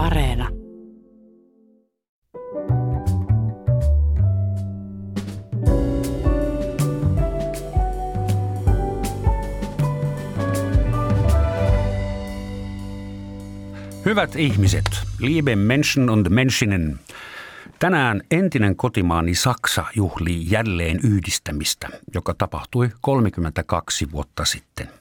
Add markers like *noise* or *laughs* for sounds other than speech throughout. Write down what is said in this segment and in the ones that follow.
Areena. Hyvät ihmiset, liebe Menschen und Menschinen. Tänään entinen kotimaani Saksa juhlii jälleen yhdistämistä, joka tapahtui 32 vuotta sitten.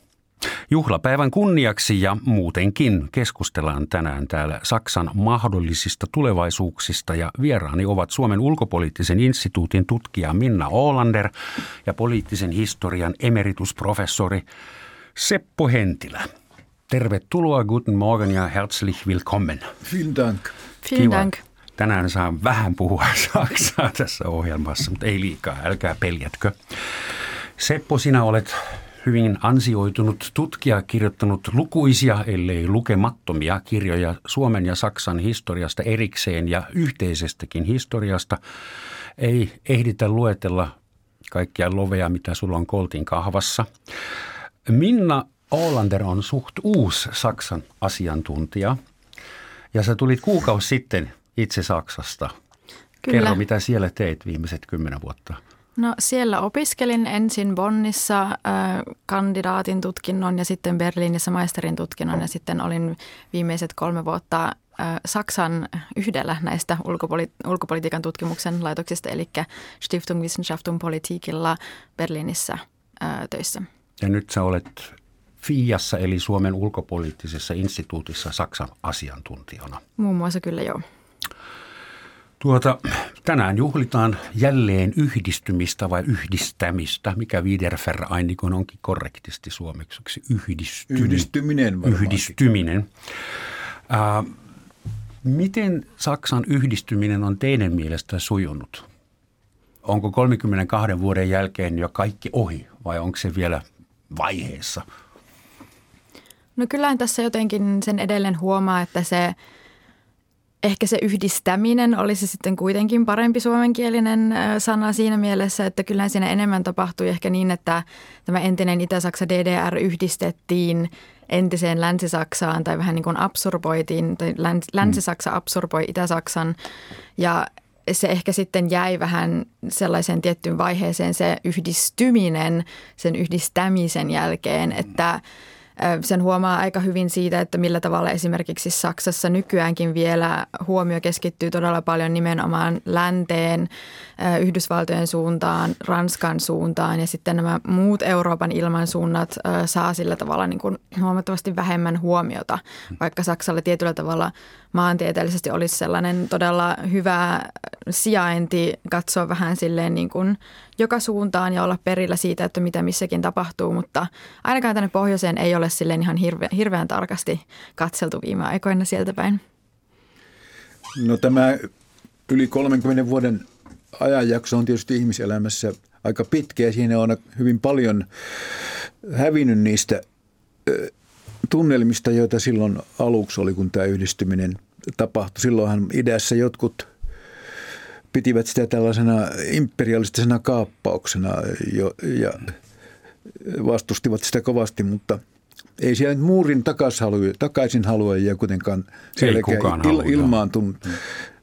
Juhlapäivän kunniaksi ja muutenkin keskustellaan tänään täällä Saksan mahdollisista tulevaisuuksista ja vieraani ovat Suomen ulkopoliittisen instituutin tutkija Minna Olander ja poliittisen historian emeritusprofessori Seppo Hentilä. Tervetuloa, guten Morgen ja herzlich willkommen. Vielen Dank. Vielen. Dank. Tänään saan vähän puhua *laughs* saksaa tässä ohjelmassa, mutta ei liikaa, älkää peljätkö. Seppo, sinä olet hyvin ansioitunut tutkija, kirjoittanut lukuisia, ellei lukemattomia kirjoja Suomen ja Saksan historiasta erikseen ja yhteisestäkin historiasta. Ei ehditä luetella kaikkia loveja, mitä sulla on Koltin kahvassa. Minna Olander on suht uusi Saksan asiantuntija ja sä tulit kuukausi sitten itse Saksasta. Kyllä. Kerro, mitä siellä teit viimeiset kymmenen vuotta. No siellä opiskelin ensin Bonnissa äh, kandidaatin tutkinnon ja sitten Berliinissä maisterin tutkinnon ja sitten olin viimeiset kolme vuotta äh, Saksan yhdellä näistä ulkopoli- ulkopolitiikan tutkimuksen laitoksista, eli Stiftung Wissenschaft und Politikilla Berliinissä äh, töissä. Ja nyt sä olet FIAssa eli Suomen ulkopoliittisessa instituutissa Saksan asiantuntijana. Muun muassa kyllä joo. Tuota, tänään juhlitaan jälleen yhdistymistä vai yhdistämistä, mikä Wiedervereinigung onkin korrektisti suomeksi yhdisty- Yhdistyminen. Yhdistyminen. Ää, miten Saksan yhdistyminen on teidän mielestä sujunut? Onko 32 vuoden jälkeen jo kaikki ohi vai onko se vielä vaiheessa? No kyllähän tässä jotenkin sen edelleen huomaa, että se ehkä se yhdistäminen olisi sitten kuitenkin parempi suomenkielinen sana siinä mielessä, että kyllähän siinä enemmän tapahtui ehkä niin, että tämä entinen Itä-Saksa DDR yhdistettiin entiseen Länsi-Saksaan tai vähän niin kuin absorboitiin, tai Läns- Länsi-Saksa absorboi Itä-Saksan. Ja se ehkä sitten jäi vähän sellaiseen tiettyyn vaiheeseen se yhdistyminen sen yhdistämisen jälkeen, että sen huomaa aika hyvin siitä, että millä tavalla esimerkiksi Saksassa nykyäänkin vielä huomio keskittyy todella paljon nimenomaan länteen, Yhdysvaltojen suuntaan, Ranskan suuntaan ja sitten nämä muut Euroopan ilmansuunnat saa sillä tavalla niin kuin huomattavasti vähemmän huomiota, vaikka Saksalle tietyllä tavalla maantieteellisesti olisi sellainen todella hyvä sijainti katsoa vähän silleen niin kuin joka suuntaan ja olla perillä siitä, että mitä missäkin tapahtuu, mutta ainakaan tänne pohjoiseen ei ole silleen ihan hirve, hirveän tarkasti katseltu viime aikoina sieltä päin. No tämä yli 30 vuoden ajanjakso on tietysti ihmiselämässä aika pitkä ja siinä on hyvin paljon hävinnyt niistä tunnelmista, joita silloin aluksi oli, kun tämä yhdistyminen tapahtui. Silloinhan idässä jotkut pitivät sitä tällaisena imperialistisena kaappauksena jo, ja vastustivat sitä kovasti, mutta ei siellä nyt muurin takaisin haluajia kuitenkaan selkeä kukaan joo. ilmaantunut.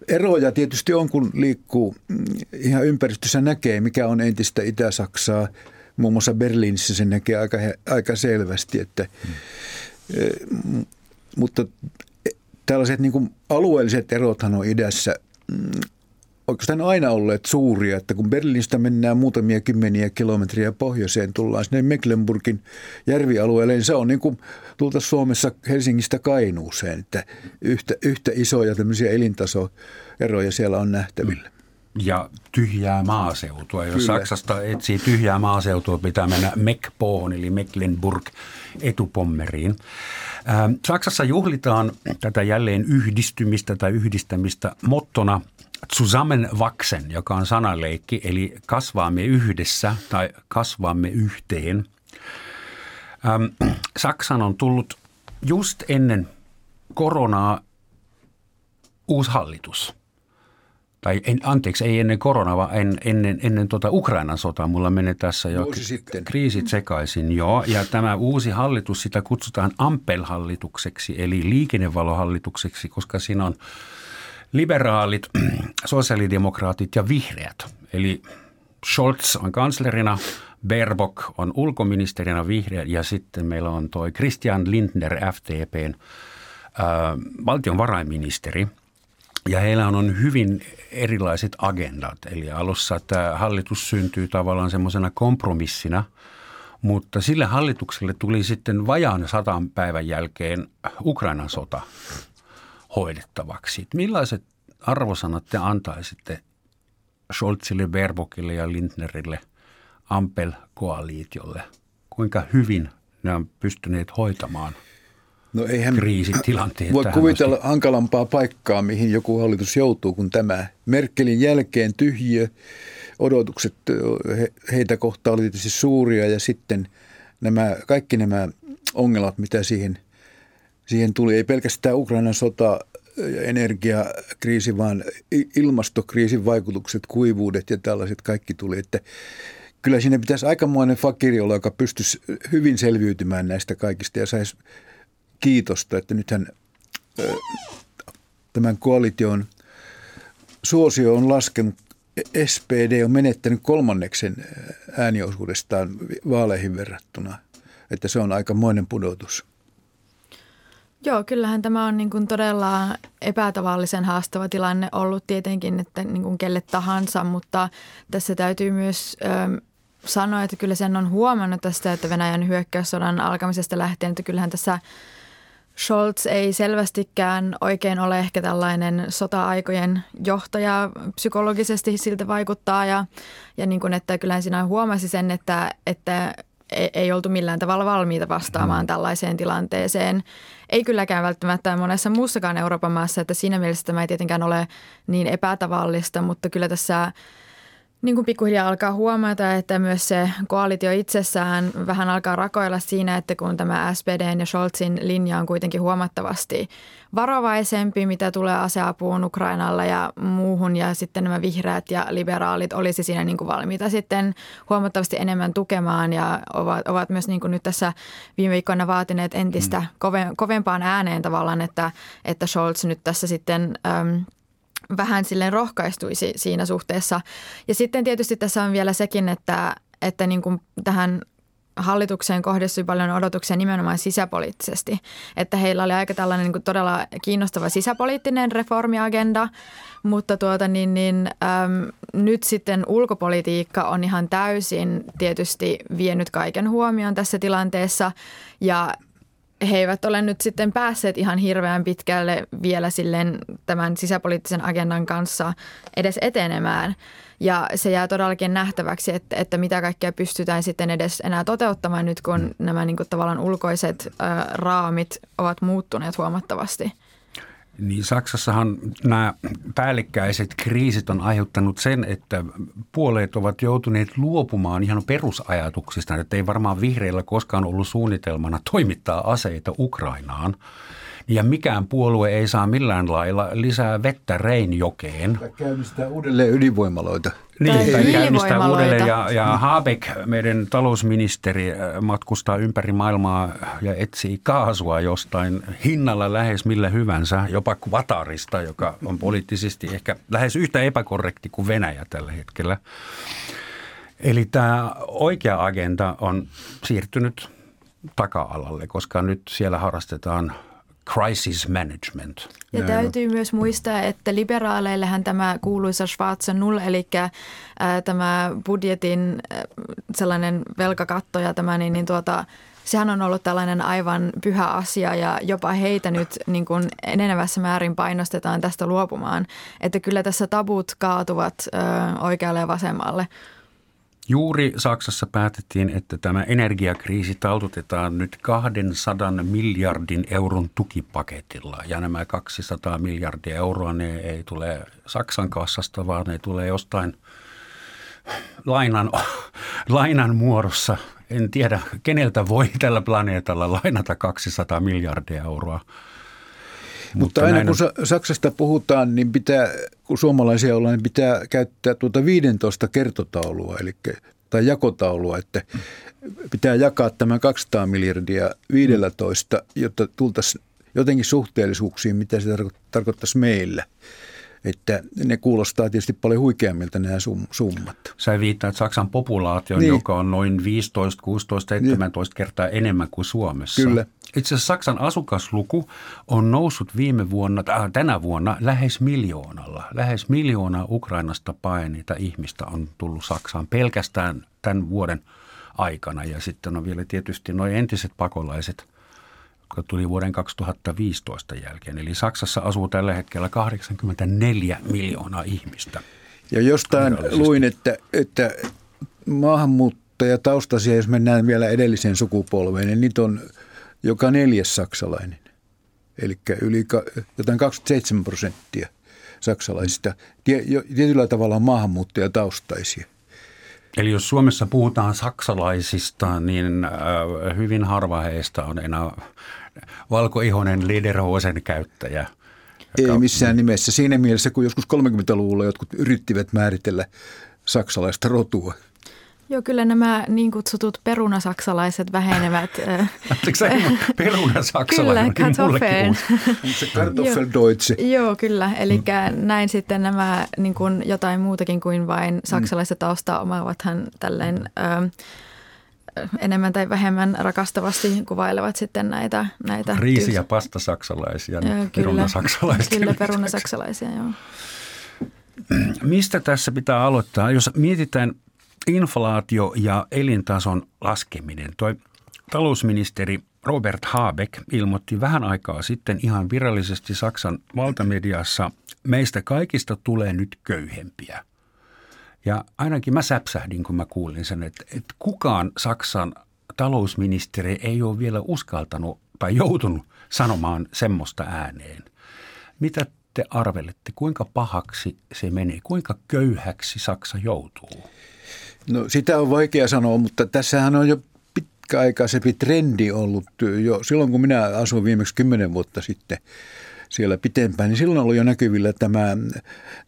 Eroja tietysti on, kun liikkuu mm, ihan ympäristössä näkee, mikä on entistä Itä-Saksaa. Muun muassa Berliinissä se näkee aika, aika selvästi, että, mm. mutta tällaiset niin kuin alueelliset erothan on idässä mm, oikeastaan aina olleet suuria, että kun Berliinistä mennään muutamia kymmeniä kilometriä pohjoiseen, tullaan sinne Mecklenburgin järvialueelle, niin se on niin kuin tulta Suomessa Helsingistä Kainuuseen, että yhtä, yhtä isoja tämmöisiä elintasoeroja siellä on nähtävillä. Ja tyhjää maaseutua. Jos Kyllä. Saksasta etsii tyhjää maaseutua, pitää mennä Meckpohon eli Mecklenburg etupommeriin. Ähm, Saksassa juhlitaan tätä jälleen yhdistymistä tai yhdistämistä mottona zusammenwachsen, joka on sanaleikki, eli kasvaamme yhdessä tai kasvaamme yhteen. Ähm, Saksan on tullut just ennen koronaa uusi hallitus. tai en, anteeksi, ei ennen koronaa, vaan en, ennen, ennen tuota Ukrainan sotaa. Mulla menee tässä jo Vuosi sitten. kriisit sekaisin, joo. Ja tämä uusi hallitus, sitä kutsutaan Ampel-hallitukseksi, eli liikennevalohallitukseksi, koska siinä on liberaalit, *clears throat* sosiaalidemokraatit ja vihreät. Eli Scholz on kanslerina, Baerbock on ulkoministerinä vihreä ja sitten meillä on toi Christian Lindner FTPn äh, valtionvarainministeri. Ja heillä on hyvin erilaiset agendat. Eli alussa tämä hallitus syntyy tavallaan semmoisena kompromissina, mutta sille hallitukselle tuli sitten vajaan satan päivän jälkeen Ukrainan sota hoidettavaksi. Millaiset arvosanat te antaisitte Scholzille, Baerbockille ja Lindnerille Ampel-koaliitiolle? Kuinka hyvin ne on pystyneet hoitamaan No eihän kriisitilanteet voi kuvitella asti? hankalampaa paikkaa, mihin joku hallitus joutuu kuin tämä. Merkelin jälkeen tyhjiö, odotukset he, heitä kohtaan oli tietysti suuria ja sitten nämä, kaikki nämä ongelmat, mitä siihen, siihen tuli. Ei pelkästään Ukrainan sota ja energiakriisi, vaan ilmastokriisin vaikutukset, kuivuudet ja tällaiset kaikki tuli. Että kyllä siinä pitäisi aikamoinen fakiri olla, joka pystyisi hyvin selviytymään näistä kaikista ja saisi kiitosta, että nythän tämän koalition suosio on laskenut. SPD on menettänyt kolmanneksen ääniosuudestaan vaaleihin verrattuna. Että se on aikamoinen pudotus. Joo, kyllähän tämä on niin kuin todella epätavallisen haastava tilanne ollut tietenkin, että niin kuin kelle tahansa, mutta tässä täytyy myös ö, sanoa, että kyllä sen on huomannut tästä, että Venäjän hyökkäyssodan alkamisesta lähtien, että kyllähän tässä Scholz ei selvästikään oikein ole ehkä tällainen sota-aikojen johtaja psykologisesti siltä vaikuttaa ja, ja niin kuin, että kyllähän siinä huomasi sen, että, että ei, ei oltu millään tavalla valmiita vastaamaan mm. tällaiseen tilanteeseen. Ei kylläkään välttämättä monessa muussakaan Euroopan maassa, että siinä mielessä tämä ei tietenkään ole niin epätavallista, mutta kyllä tässä niin kuin pikkuhiljaa alkaa huomata, että myös se koalitio itsessään vähän alkaa rakoilla siinä, että kun tämä SPDn ja Scholzin linja on kuitenkin huomattavasti varovaisempi, mitä tulee aseapuun Ukrainalla ja muuhun, ja sitten nämä vihreät ja liberaalit olisi siinä niin kuin valmiita sitten huomattavasti enemmän tukemaan ja ovat, ovat myös niin kuin nyt tässä viime viikkoina vaatineet entistä kove, kovempaan ääneen tavallaan, että, että Scholz nyt tässä sitten äm, vähän silleen rohkaistuisi siinä suhteessa. Ja sitten tietysti tässä on vielä sekin, että, että niin kuin tähän hallitukseen kohdistui paljon odotuksia nimenomaan sisäpoliittisesti. Että heillä oli aika tällainen niin kuin todella kiinnostava sisäpoliittinen reformiagenda, mutta tuota niin, niin äm, nyt sitten ulkopolitiikka on ihan täysin tietysti vienyt kaiken huomioon tässä tilanteessa ja he eivät ole nyt sitten päässeet ihan hirveän pitkälle vielä silleen tämän sisäpoliittisen agendan kanssa edes etenemään. Ja se jää todellakin nähtäväksi, että, että mitä kaikkea pystytään sitten edes enää toteuttamaan nyt, kun nämä niin kuin tavallaan ulkoiset ä, raamit ovat muuttuneet huomattavasti. Niin Saksassahan nämä päällekkäiset kriisit on aiheuttanut sen, että puoleet ovat joutuneet luopumaan ihan perusajatuksista, että ei varmaan vihreillä koskaan ollut suunnitelmana toimittaa aseita Ukrainaan. Ja mikään puolue ei saa millään lailla lisää vettä Reinjokeen. Käynnistää uudelleen ydinvoimaloita. Niin, Tai tai käynnistää uudelleen ja, ja Habeck, meidän talousministeri, äh, matkustaa ympäri maailmaa ja etsii kaasua jostain hinnalla lähes millä hyvänsä, jopa Kvatarista, joka on poliittisesti ehkä lähes yhtä epäkorrekti kuin Venäjä tällä hetkellä. Eli tämä oikea agenda on siirtynyt taka-alalle, koska nyt siellä harrastetaan crisis management. Ja täytyy myös muistaa, että liberaaleillehän tämä kuuluisa Schwarzen Null, eli äh, tämä budjetin äh, sellainen velkakatto ja tämä, niin, niin tuota, sehän on ollut tällainen aivan pyhä asia ja jopa heitä nyt niin kuin enenevässä määrin painostetaan tästä luopumaan. Että kyllä tässä tabut kaatuvat ö, oikealle ja vasemmalle. Juuri Saksassa päätettiin, että tämä energiakriisi taltutetaan nyt 200 miljardin euron tukipaketilla. Ja nämä 200 miljardia euroa, ne ei tule Saksan kassasta, vaan ne tulee jostain lainan, lainan muodossa. En tiedä, keneltä voi tällä planeetalla lainata 200 miljardia euroa. Mutta, Mutta aina kun on... Saksasta puhutaan, niin pitää, kun suomalaisia ollaan, niin pitää käyttää tuota 15 kertotaulua, eli, tai jakotaulua, että pitää jakaa tämä 200 miljardia 15, jotta tultaisiin jotenkin suhteellisuuksiin, mitä se tarkoittaisi meillä että ne kuulostaa tietysti paljon huikeammilta nämä summat. Sä viittaat Saksan populaation, niin. joka on noin 15, 16, 17 niin. kertaa enemmän kuin Suomessa. Kyllä. Itse asiassa Saksan asukasluku on noussut viime vuonna, äh, tänä vuonna lähes miljoonalla. Lähes miljoonaa Ukrainasta paineita ihmistä on tullut Saksaan pelkästään tämän vuoden aikana. Ja sitten on vielä tietysti nuo entiset pakolaiset – jotka tuli vuoden 2015 jälkeen. Eli Saksassa asuu tällä hetkellä 84 miljoonaa ihmistä. Ja jostain luin, että, että maahanmuuttajataustaisia, jos mennään vielä edelliseen sukupolveen, niin niitä on joka neljäs saksalainen. Eli yli jotain 27 prosenttia saksalaisista tietyllä tavalla maahanmuuttajataustaisia. Eli jos Suomessa puhutaan saksalaisista, niin äh, hyvin harva heistä on enää valkoihoinen Lederhosen käyttäjä. Ei missään nimessä. Siinä mielessä, kun joskus 30-luvulla jotkut yrittivät määritellä saksalaista rotua – Joo, kyllä nämä niin kutsutut perunasaksalaiset vähenevät. Anteeksi, perunasaksalainen? Kyllä, kartoffeln. Se kartoffeldeutsch. Joo, kyllä. Eli näin sitten nämä niin kuin jotain muutakin kuin vain saksalaista taustaa omaavathan tälleen ö, enemmän tai vähemmän rakastavasti kuvailevat sitten näitä. näitä Riisi- ja pastasaksalaisia, perunasaksalaisia. Kyllä, perunasaksalaisia, joo. Mistä tässä pitää aloittaa? Jos mietitään inflaatio ja elintason laskeminen. Toi talousministeri Robert Habeck ilmoitti vähän aikaa sitten ihan virallisesti Saksan valtamediassa, meistä kaikista tulee nyt köyhempiä. Ja ainakin mä säpsähdin, kun mä kuulin sen, että, että kukaan Saksan talousministeri ei ole vielä uskaltanut tai joutunut sanomaan semmoista ääneen. Mitä te arvelette, kuinka pahaksi se menee, kuinka köyhäksi Saksa joutuu? No sitä on vaikea sanoa, mutta tässähän on jo pitkäaikaisempi trendi ollut jo silloin, kun minä asuin viimeksi kymmenen vuotta sitten siellä pitempään, niin silloin oli jo näkyvillä tämä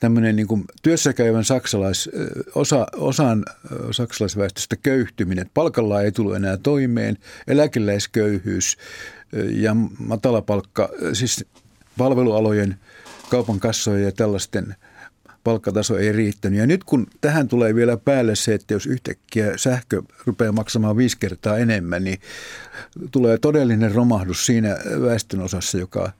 tämmöinen niin kuin työssäkäyvän saksalais, osa, osan saksalaisväestöstä köyhtyminen. Palkalla ei tullut enää toimeen, eläkeläisköyhyys ja matalapalkka, siis palvelualojen kaupan kassojen ja tällaisten – palkkataso ei riittänyt. Ja nyt kun tähän tulee vielä päälle se, että jos yhtäkkiä sähkö rupeaa maksamaan viisi kertaa enemmän, niin tulee todellinen romahdus siinä väestönosassa, joka,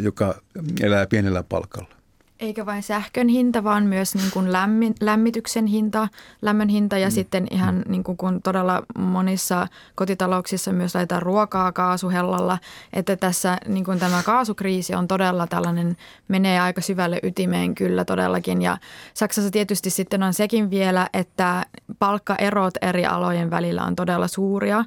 joka elää pienellä palkalla. Eikä vain sähkön hinta, vaan myös niin kuin lämmin, lämmityksen hinta, lämmön hinta ja mm. sitten ihan niin kuin kun todella monissa kotitalouksissa myös laitetaan ruokaa kaasuhellalla. Että tässä niin kuin tämä kaasukriisi on todella tällainen, menee aika syvälle ytimeen kyllä todellakin. Ja Saksassa tietysti sitten on sekin vielä, että palkkaerot eri alojen välillä on todella suuria.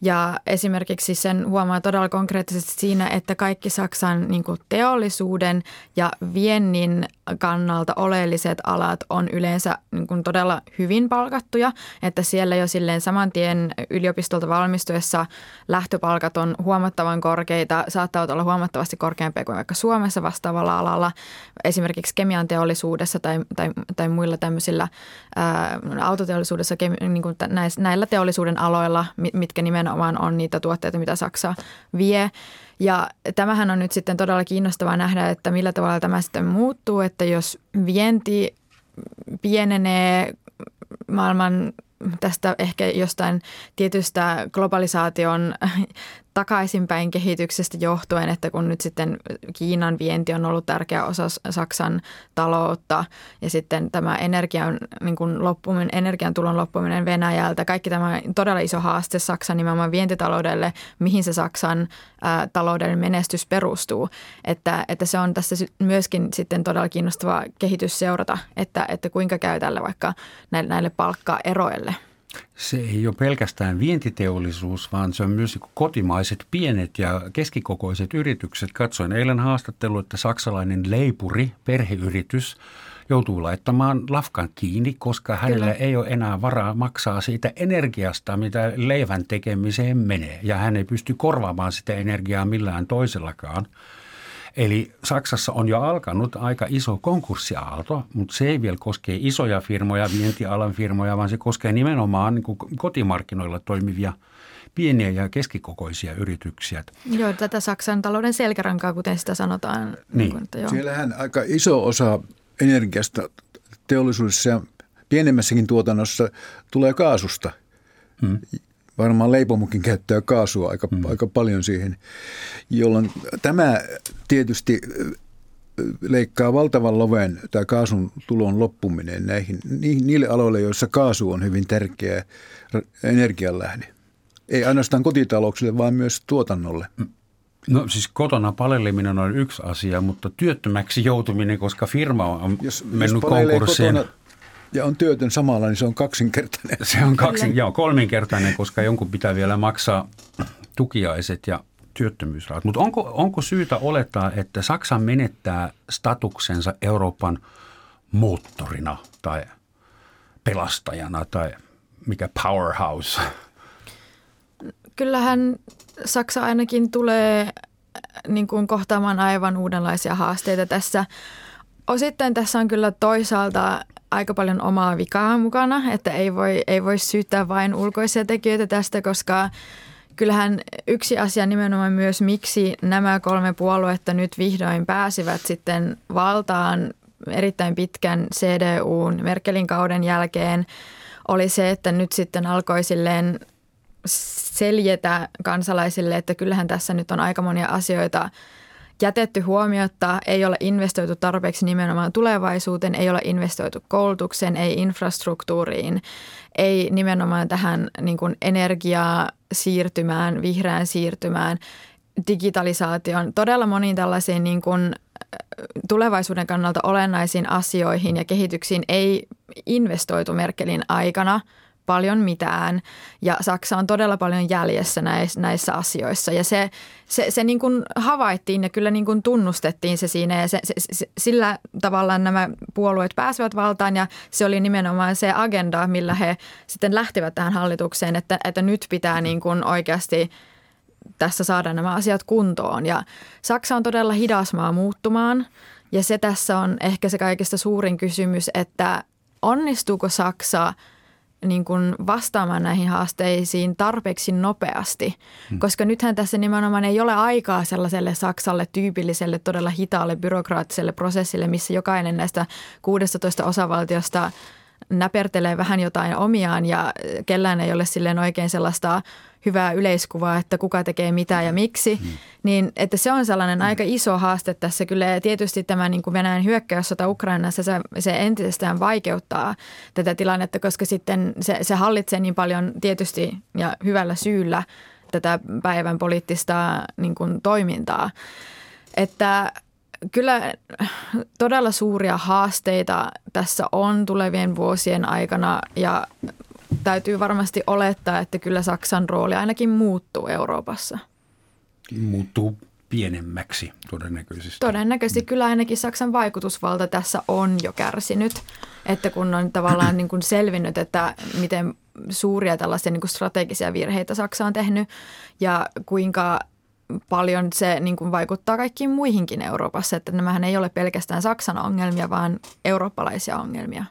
Ja esimerkiksi sen huomaa todella konkreettisesti siinä, että kaikki Saksan niin kuin teollisuuden ja viennin kannalta oleelliset alat on yleensä niin kuin todella hyvin palkattuja, että siellä jo silleen saman tien yliopistolta valmistuessa lähtöpalkat on huomattavan korkeita, saattavat olla huomattavasti korkeampia kuin vaikka Suomessa vastaavalla alalla, esimerkiksi kemian teollisuudessa tai, tai, tai muilla tämmöisillä ää, autoteollisuudessa, niin kuin näillä teollisuuden aloilla, mitkä nimenomaan on niitä tuotteita, mitä Saksa vie. Ja tämähän on nyt sitten todella kiinnostavaa nähdä, että millä tavalla tämä sitten muuttuu, että jos vienti pienenee maailman tästä ehkä jostain tietystä globalisaation takaisinpäin kehityksestä johtuen, että kun nyt sitten Kiinan vienti on ollut tärkeä osa Saksan taloutta ja sitten tämä energian, niin kuin loppuminen, energian tulon loppuminen Venäjältä, kaikki tämä todella iso haaste Saksan nimenomaan vientitaloudelle, mihin se Saksan ää, talouden menestys perustuu. Että, että se on tässä myöskin sitten todella kiinnostava kehitys seurata, että, että kuinka käy tälle vaikka näille, näille palkkaeroille. Se ei ole pelkästään vientiteollisuus, vaan se on myös kotimaiset pienet ja keskikokoiset yritykset. Katsoin eilen haastattelu, että saksalainen leipuri, perheyritys, joutuu laittamaan lafkan kiinni, koska hänellä Kyllä. ei ole enää varaa maksaa siitä energiasta, mitä leivän tekemiseen menee. Ja hän ei pysty korvaamaan sitä energiaa millään toisellakaan. Eli Saksassa on jo alkanut aika iso konkurssiaalto, mutta se ei vielä koske isoja firmoja, vientialan firmoja, vaan se koskee nimenomaan niin kuin kotimarkkinoilla toimivia pieniä ja keskikokoisia yrityksiä. Joo, tätä Saksan talouden selkärankaa, kuten sitä sanotaan. Niin. Niin että joo. Siellähän aika iso osa energiasta teollisuudessa ja pienemmässäkin tuotannossa tulee kaasusta. Hmm varmaan leipomukin käyttää kaasua aika, mm. aika paljon siihen, jolloin tämä tietysti leikkaa valtavan loven tämä kaasun tulon loppuminen näihin, niille aloille, joissa kaasu on hyvin tärkeä energianlähde. Ei ainoastaan kotitalouksille, vaan myös tuotannolle. Mm. No siis kotona paleleminen on yksi asia, mutta työttömäksi joutuminen, koska firma on jos, mennyt jos konkurssiin. Kotona ja on työtön samalla, niin se on kaksinkertainen. Se on kaksin, joo, kolminkertainen, koska jonkun pitää vielä maksaa tukiaiset ja työttömyysrahat. Mutta onko, onko syytä olettaa, että Saksa menettää statuksensa Euroopan moottorina tai pelastajana tai mikä powerhouse? Kyllähän Saksa ainakin tulee niin kuin kohtaamaan aivan uudenlaisia haasteita tässä. Osittain tässä on kyllä toisaalta aika paljon omaa vikaa mukana, että ei voi, ei voi syyttää vain ulkoisia tekijöitä tästä, koska kyllähän yksi asia nimenomaan myös, miksi nämä kolme puoluetta nyt vihdoin pääsivät sitten valtaan erittäin pitkän CDUn Merkelin kauden jälkeen, oli se, että nyt sitten alkoi silleen seljetä kansalaisille, että kyllähän tässä nyt on aika monia asioita – jätetty huomiota, ei ole investoitu tarpeeksi nimenomaan tulevaisuuteen, ei ole investoitu koulutukseen, ei infrastruktuuriin, ei nimenomaan tähän niin kuin energiaa siirtymään, vihreään siirtymään, digitalisaation, todella moniin tällaisiin niin kuin tulevaisuuden kannalta olennaisiin asioihin ja kehityksiin ei investoitu Merkelin aikana – paljon mitään. Ja Saksa on todella paljon jäljessä näissä, näissä asioissa. Ja se, se, se niin kuin havaittiin ja kyllä niin kuin tunnustettiin se siinä. Ja se, se, se, sillä tavalla nämä puolueet pääsevät valtaan ja se oli nimenomaan se agenda, millä he sitten lähtivät tähän hallitukseen, että, että nyt pitää niin kuin oikeasti tässä saada nämä asiat kuntoon. Ja Saksa on todella hidas maa muuttumaan. Ja se tässä on ehkä se kaikista suurin kysymys, että onnistuuko Saksa – niin kuin vastaamaan näihin haasteisiin tarpeeksi nopeasti, hmm. koska nythän tässä nimenomaan ei ole aikaa sellaiselle Saksalle tyypilliselle todella hitaalle byrokraattiselle prosessille, missä jokainen näistä 16 osavaltiosta näpertelee vähän jotain omiaan ja kellään ei ole silleen oikein sellaista hyvää yleiskuvaa, että kuka tekee mitä ja miksi, mm. niin että se on sellainen mm. aika iso haaste tässä kyllä. Ja tietysti tämä niin kuin Venäjän hyökkäyssota Ukrainassa, se, se entisestään vaikeuttaa tätä tilannetta, koska sitten se, se hallitsee niin paljon tietysti ja hyvällä syyllä tätä päivän poliittista niin kuin toimintaa. Että kyllä todella suuria haasteita tässä on tulevien vuosien aikana ja täytyy varmasti olettaa, että kyllä Saksan rooli ainakin muuttuu Euroopassa. Muuttuu pienemmäksi todennäköisesti. Todennäköisesti kyllä ainakin Saksan vaikutusvalta tässä on jo kärsinyt, että kun on tavallaan niin kuin selvinnyt, että miten suuria tällaisia niin kuin strategisia virheitä Saksa on tehnyt ja kuinka paljon se niin kuin vaikuttaa kaikkiin muihinkin Euroopassa, että nämähän ei ole pelkästään Saksan ongelmia, vaan eurooppalaisia ongelmia.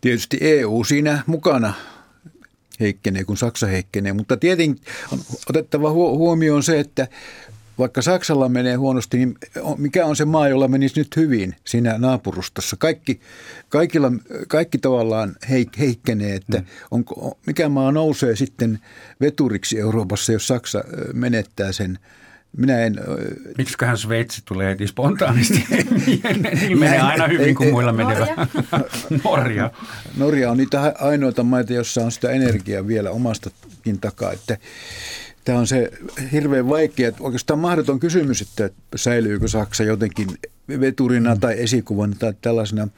Tietysti EU siinä mukana heikkenee, kun Saksa heikkenee, mutta tietenkin on otettava huomioon se, että vaikka Saksalla menee huonosti, niin mikä on se maa, jolla menisi nyt hyvin siinä naapurustossa? Kaikki, kaikilla, kaikki tavallaan heik, heikkenee, että mm. onko, mikä maa nousee sitten veturiksi Euroopassa, jos Saksa menettää sen minä en... Miksiköhän Sveitsi tulee heti spontaanisti? *laughs* Niillä menee aina hyvin ei, kuin ei, muilla menevä. Norja. Norja on niitä ainoita maita, jossa on sitä energiaa vielä omastakin takaa. Että Tämä on se hirveän vaikea, että oikeastaan mahdoton kysymys, että säilyykö Saksa jotenkin veturina mm. tai esikuvana tai tällaisena.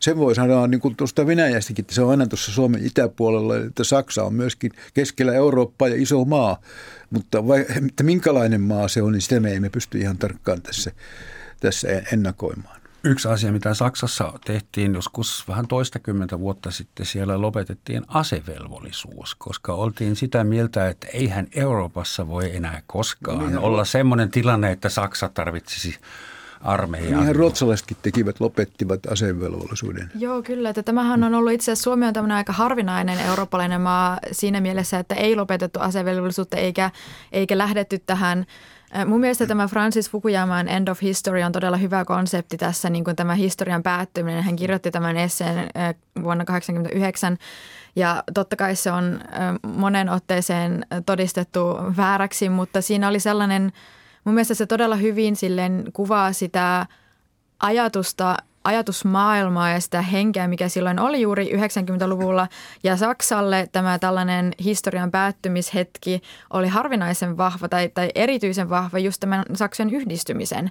Sen voi sanoa niin kuin tuosta Venäjästäkin, että se on aina tuossa Suomen itäpuolella, että Saksa on myöskin keskellä Eurooppaa ja iso maa. Mutta vai, että minkälainen maa se on, niin sitä me emme pysty ihan tarkkaan tässä, tässä ennakoimaan. Yksi asia, mitä Saksassa tehtiin joskus vähän toistakymmentä vuotta sitten, siellä lopetettiin asevelvollisuus, koska oltiin sitä mieltä, että eihän Euroopassa voi enää koskaan no, olla semmoinen tilanne, että Saksa tarvitsisi armeijaa. Niinhän ruotsalaisetkin tekivät, lopettivat asevelvollisuuden. Joo, kyllä. Että tämähän on ollut itse asiassa, Suomi on tämmöinen aika harvinainen eurooppalainen maa siinä mielessä, että ei lopetettu asevelvollisuutta eikä, eikä lähdetty tähän Mun mielestä tämä Francis Fukuyaman End of History on todella hyvä konsepti tässä, niin kuin tämä historian päättyminen. Hän kirjoitti tämän esseen vuonna 1989 ja totta kai se on monen otteeseen todistettu vääräksi, mutta siinä oli sellainen, mun mielestä se todella hyvin silleen kuvaa sitä ajatusta ajatusmaailmaa ja sitä henkeä, mikä silloin oli juuri 90-luvulla. Ja Saksalle tämä tällainen historian päättymishetki oli harvinaisen vahva tai, tai erityisen vahva just tämän Saksan yhdistymisen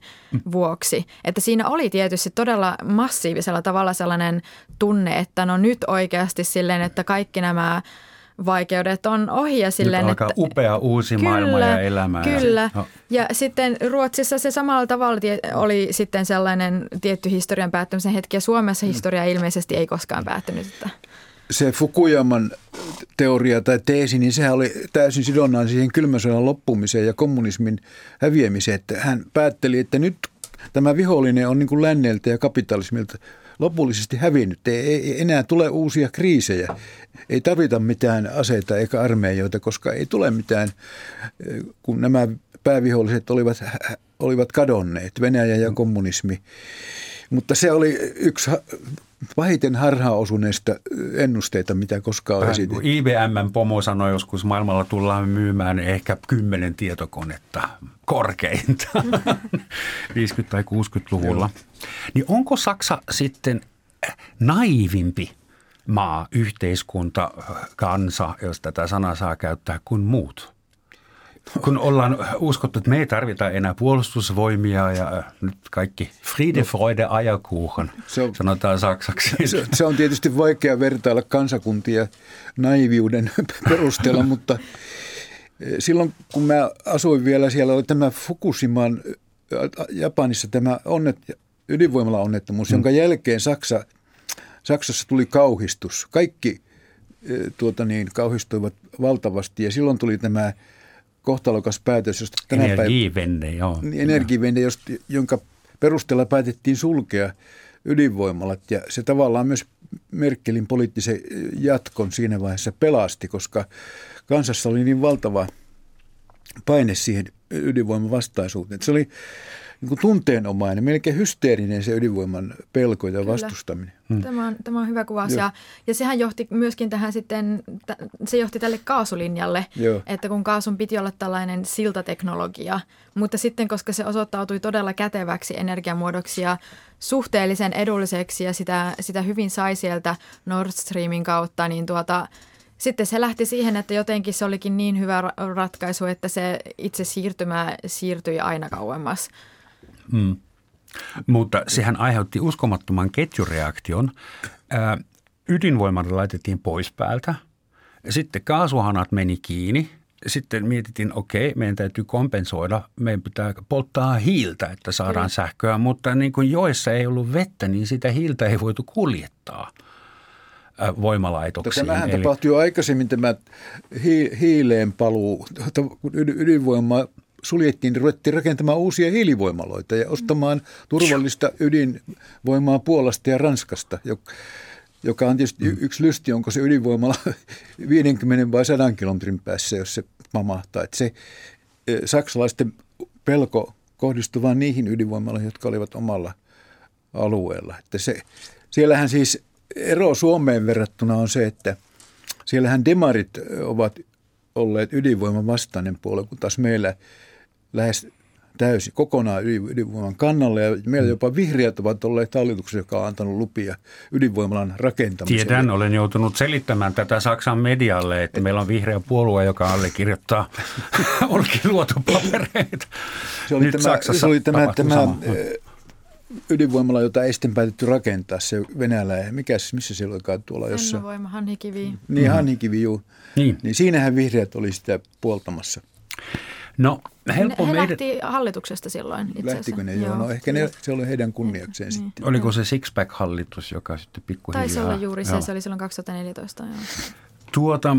vuoksi. Että siinä oli tietysti todella massiivisella tavalla sellainen tunne, että no nyt oikeasti silleen, että kaikki nämä vaikeudet on ohi. Ja silleen, Nyt alkaa että, upea uusi kyllä, maailma ja elämä. Kyllä. Ja, no. ja sitten Ruotsissa se samalla tavalla oli sitten sellainen tietty historian päättymisen hetki ja Suomessa mm. historia ilmeisesti ei koskaan päättynyt. Että. Se Fukuyaman teoria tai teesi, niin sehän oli täysin sidonnaan siihen kylmän sodan loppumiseen ja kommunismin häviämiseen. Että hän päätteli, että nyt tämä vihollinen on niin kuin länneltä ja kapitalismilta lopullisesti hävinnyt. Ei, ei enää tule uusia kriisejä. Ei tarvita mitään aseita eikä armeijoita, koska ei tule mitään, kun nämä pääviholliset olivat, olivat kadonneet, Venäjä ja kommunismi. Mutta se oli yksi pahiten harhaan osuneista ennusteita, mitä koskaan on esitetty. IBM Pomo sanoi joskus, maailmalla tullaan myymään ehkä kymmenen tietokonetta korkeinta *laughs* 50- tai 60-luvulla. Niin onko Saksa sitten naivimpi maa, yhteiskunta, kansa, jos tätä sanaa saa käyttää, kuin muut? Kun ollaan uskottu, että me ei tarvita enää puolustusvoimia ja äh, nyt kaikki Friede, Freude, Eierkuchen, se on, sanotaan saksaksi. *laughs* Se, se on tietysti vaikea vertailla kansakuntia naiviuden perusteella, *laughs* mutta eh, silloin kun mä asuin vielä, siellä oli tämä Fukushiman äh, Japanissa tämä onnet, ydinvoimala-onnettomuus, mm. jonka jälkeen Saksa, Saksassa tuli kauhistus. Kaikki eh, tuota niin, kauhistuivat valtavasti ja silloin tuli tämä kohtalokas päätös, josta tänä Energiivenne, joo. Niin, Energiivenne, josta, jonka perusteella päätettiin sulkea ydinvoimalat ja se tavallaan myös Merkelin poliittisen jatkon siinä vaiheessa pelasti, koska kansassa oli niin valtava paine siihen ydinvoiman vastaisuuteen. Se oli niin kuin tunteenomainen, melkein hysteerinen se ydinvoiman pelko ja Kyllä. vastustaminen. Hmm. Tämä, on, tämä on hyvä kuvaus ja, ja sehän johti myöskin tähän sitten, se johti tälle kaasulinjalle, Joo. että kun kaasun piti olla tällainen siltateknologia, mutta sitten koska se osoittautui todella käteväksi energiamuodoksi ja suhteellisen edulliseksi ja sitä, sitä hyvin sai sieltä Nord Streamin kautta, niin tuota, sitten se lähti siihen, että jotenkin se olikin niin hyvä ratkaisu, että se itse siirtymä siirtyi aina kauemmas. Mm. Mutta sehän aiheutti uskomattoman ketjureaktion. Ää, ydinvoimalla laitettiin pois päältä. Sitten kaasuhanat meni kiinni. Sitten mietittiin, okei, meidän täytyy kompensoida. Meidän pitää polttaa hiiltä, että saadaan mm. sähköä. Mutta niin kuin joessa ei ollut vettä, niin sitä hiiltä ei voitu kuljettaa voimalaitoksiin. Tämähän Eli... tapahtui jo aikaisemmin tämä hi- hiileen paluu. Ydinvoima suljettiin, niin ruvettiin rakentamaan uusia hiilivoimaloita ja ostamaan turvallista ydinvoimaa Puolasta ja Ranskasta, joka on tietysti mm. yksi lysti, onko se ydinvoimala *laughs* 50 vai 100 kilometrin päässä, jos se mamahtaa. Että se saksalaisten pelko kohdistui vain niihin ydinvoimaloihin, jotka olivat omalla alueella. Että se, siellähän siis ero Suomeen verrattuna on se, että siellähän demarit ovat olleet ydinvoiman vastainen puolue, kun taas meillä – lähes täysin kokonaan ydinvoiman kannalle ja meillä mm. jopa vihreät ovat olleet hallituksessa, joka on antanut lupia ydinvoimalan rakentamiseen. Tiedän, olen joutunut selittämään tätä Saksan medialle, että meillä on vihreä puolue, joka allekirjoittaa *laughs* olkiluotopapereita. Se oli Nyt tämä, Saksassa se oli tämä, tämä ydinvoimala, jota ei sitten päätetty rakentaa, se Venäjällä, mikä, missä se olikaan tuolla? Jossa, Fennovoima, Hanhikivi. Niin, mm-hmm. Hanhikivi, juu. Niin. niin siinähän vihreät oli sitä puoltamassa. No helppo he meidän... lähti hallituksesta silloin itse Lähtikö ne? Joo, no ehkä ne, se oli heidän kunniakseen niin. sitten. Oliko se Sixpack-hallitus, joka sitten pikkuhiljaa... Taisi olla juuri se, joo. se oli silloin 2014. Joo. Tuota,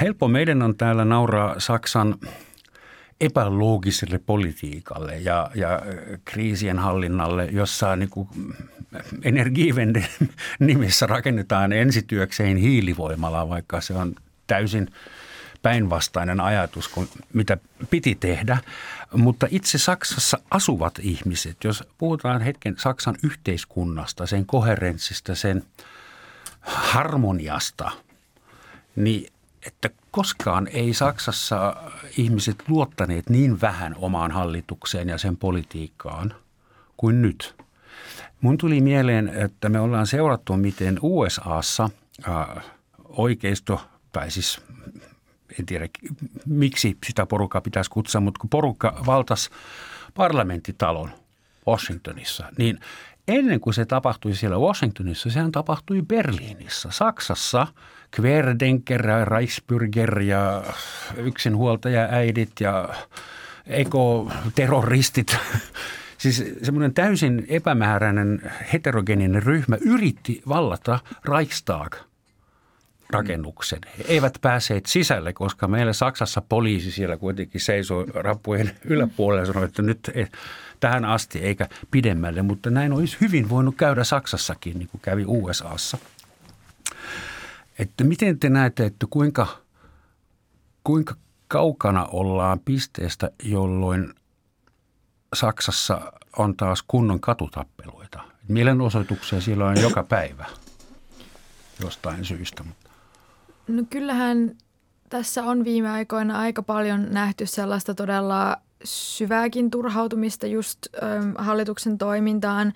helppo meidän on täällä nauraa Saksan epäloogiselle politiikalle ja, ja kriisien hallinnalle, jossa niin kuin Energiewende *laughs* nimissä rakennetaan ensityökseen hiilivoimala, vaikka se on täysin päinvastainen ajatus kuin mitä piti tehdä. Mutta itse Saksassa asuvat ihmiset, jos puhutaan hetken Saksan yhteiskunnasta, sen koherenssista, sen harmoniasta, niin että koskaan ei Saksassa ihmiset luottaneet niin vähän omaan hallitukseen ja sen politiikkaan kuin nyt. Mun tuli mieleen, että me ollaan seurattu, miten USAssa äh, oikeisto, tai siis en tiedä miksi sitä porukkaa pitäisi kutsua, mutta kun porukka valtas parlamenttitalon Washingtonissa, niin ennen kuin se tapahtui siellä Washingtonissa, sehän tapahtui Berliinissä. Saksassa Querdenker, Reichsbürger ja yksinhuoltaja äidit ja ekoterroristit *laughs* Siis semmoinen täysin epämääräinen heterogeninen ryhmä yritti vallata Reichstag rakennuksen. He eivät pääseet sisälle, koska meillä Saksassa poliisi siellä kuitenkin seisoi rappujen yläpuolella ja sanoi, että nyt ei, tähän asti eikä pidemmälle. Mutta näin olisi hyvin voinut käydä Saksassakin, niin kuin kävi USAssa. Että miten te näette, että kuinka, kuinka kaukana ollaan pisteestä, jolloin Saksassa on taas kunnon katutappeluita. Mielenosoituksia siellä on joka päivä jostain syystä. No kyllähän tässä on viime aikoina aika paljon nähty sellaista todella syvääkin turhautumista just ö, hallituksen toimintaan.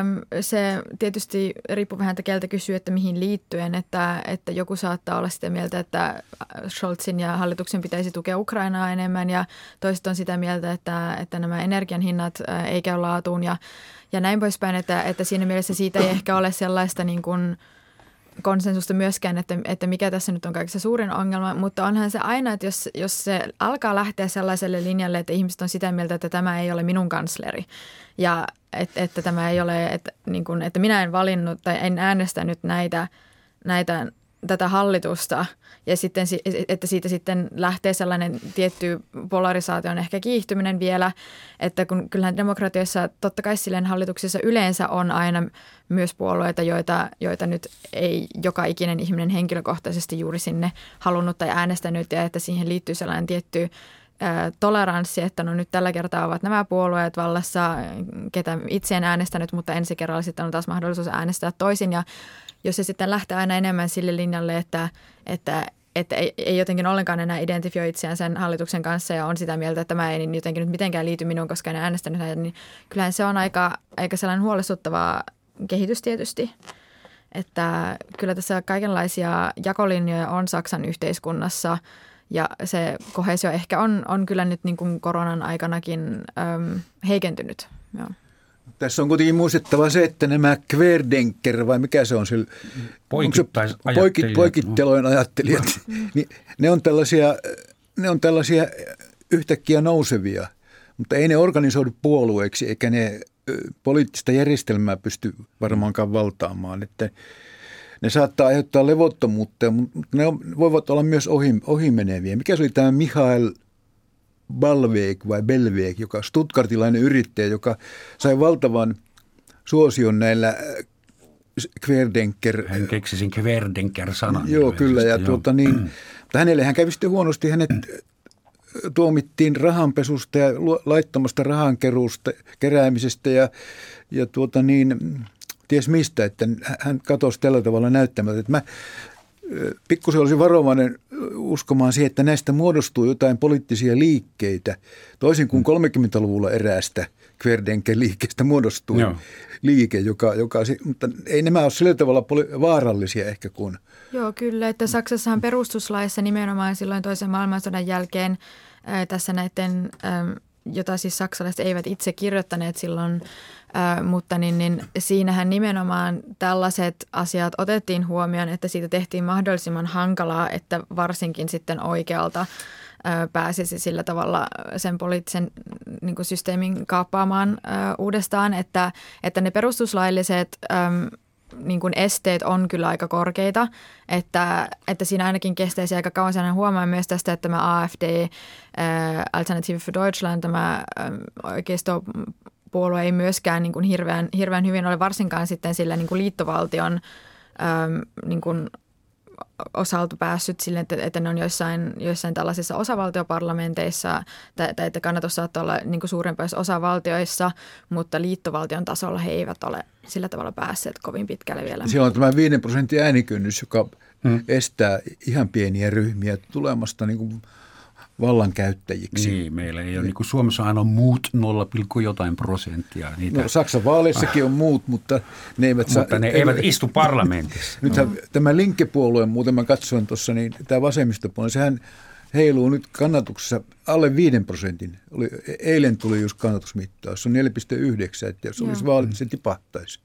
Öm, se tietysti riippuu vähän, että keltä kysyy, että mihin liittyen, että, että joku saattaa olla sitä mieltä, että Scholzin ja hallituksen pitäisi tukea Ukrainaa enemmän ja toiset on sitä mieltä, että, että nämä energian hinnat ei käy laatuun ja, ja näin poispäin, että, että siinä mielessä siitä ei ehkä ole sellaista niin kuin – konsensusta myöskään, että, että mikä tässä nyt on kaikissa suurin ongelma, mutta onhan se aina, että jos, jos se alkaa lähteä sellaiselle linjalle, että ihmiset on sitä mieltä, että tämä ei ole minun kansleri ja että, että tämä ei ole, että, niin kuin, että minä en valinnut tai en äänestänyt näitä, näitä tätä hallitusta ja sitten, että siitä sitten lähtee sellainen tietty polarisaation ehkä kiihtyminen vielä, että kun kyllähän demokratiassa totta kai silleen hallituksissa yleensä on aina myös puolueita, joita, joita nyt ei joka ikinen ihminen henkilökohtaisesti juuri sinne halunnut tai äänestänyt ja että siihen liittyy sellainen tietty toleranssi, että no nyt tällä kertaa ovat nämä puolueet vallassa, ketä itse en äänestänyt, mutta ensi kerralla sitten on taas mahdollisuus äänestää toisin. Ja jos se sitten lähtee aina enemmän sille linjalle, että, että, että ei, ei jotenkin ollenkaan enää identifioi itseään sen hallituksen kanssa ja on sitä mieltä, että tämä ei niin jotenkin nyt mitenkään liity minuun, koska en äänestänyt näitä, niin kyllähän se on aika, aika sellainen huolestuttava kehitys tietysti. Että kyllä tässä kaikenlaisia jakolinjoja on Saksan yhteiskunnassa ja se kohesio ehkä on, on kyllä nyt niin kuin koronan aikanakin äm, heikentynyt. Joo. Tässä on kuitenkin muistettava se, että nämä Kverdenker, vai mikä se on, se, poikit, poikittelojen ajattelijat, *laughs* niin ne on tällaisia, ne on tällaisia yhtäkkiä nousevia, mutta ei ne organisoidu puolueeksi, eikä ne poliittista järjestelmää pysty varmaankaan valtaamaan. Että ne saattaa aiheuttaa levottomuutta, mutta ne voivat olla myös ohi, ohimeneviä. Mikä se oli tämä Mihail Balveek vai Belveek, joka Stuttgartilainen yrittäjä, joka sai valtavan suosion näillä äh, Kverdenker. Hän keksi sen Kverdenker-sanan. Joo, kyllä. Ja tuota, niin, mutta hänelle hän kävi sitten huonosti. Hänet äh, tuomittiin rahanpesusta ja laittomasta rahankeruusta, keräämisestä ja, ja tuota niin, ties mistä, että hän katosi tällä tavalla näyttämältä. Että mä pikkusen olisi varovainen uskomaan siihen, että näistä muodostuu jotain poliittisia liikkeitä. Toisin kuin 30-luvulla mm. eräästä Kverdenken liikkeestä muodostui Joo. liike, joka, joka, mutta ei nämä ole sillä tavalla vaarallisia ehkä kuin. Joo, kyllä. Että Saksassahan perustuslaissa nimenomaan silloin toisen maailmansodan jälkeen tässä näiden, jota siis saksalaiset eivät itse kirjoittaneet silloin mutta niin, niin siinähän nimenomaan tällaiset asiat otettiin huomioon, että siitä tehtiin mahdollisimman hankalaa, että varsinkin sitten oikealta pääsisi sillä tavalla sen poliittisen niin kuin systeemin kaappaamaan uudestaan, että, että ne perustuslailliset niin kuin esteet on kyllä aika korkeita, että, että siinä ainakin kestäisi aika kauan. Sen huomaa myös tästä, että tämä AFD, Alternative for Deutschland, tämä äh, oikeisto puolue ei myöskään niin kuin hirveän, hirveän hyvin ole varsinkaan sitten sillä niin kuin liittovaltion ähm, niin kuin osalta päässyt sille, että, että ne on joissain, joissain tällaisissa osavaltioparlamenteissa, tai, tai että kannatus saattaa olla niin kuin osavaltioissa, mutta liittovaltion tasolla he eivät ole sillä tavalla päässeet kovin pitkälle vielä. Siellä on tämä 5 prosentin äänikynnys, joka hmm. estää ihan pieniä ryhmiä tulemasta niin kuin vallankäyttäjiksi. Niin, meillä ei ole, niin kuin Suomessa aina on muut 0, jotain prosenttia. Niitä. No Saksan vaaleissakin on muut, mutta ne eivät saa. Mutta ne eivät istu parlamentissa. *laughs* Nyt no. tämä linkkepuolue, muuten mä katsoin tuossa, niin tämä vasemmistopuolue, sehän heiluu nyt kannatuksessa alle 5 prosentin. Oli, eilen tuli just kannatusmittaus, se on 4,9, että jos olisi vaalit, se tipahtaisi.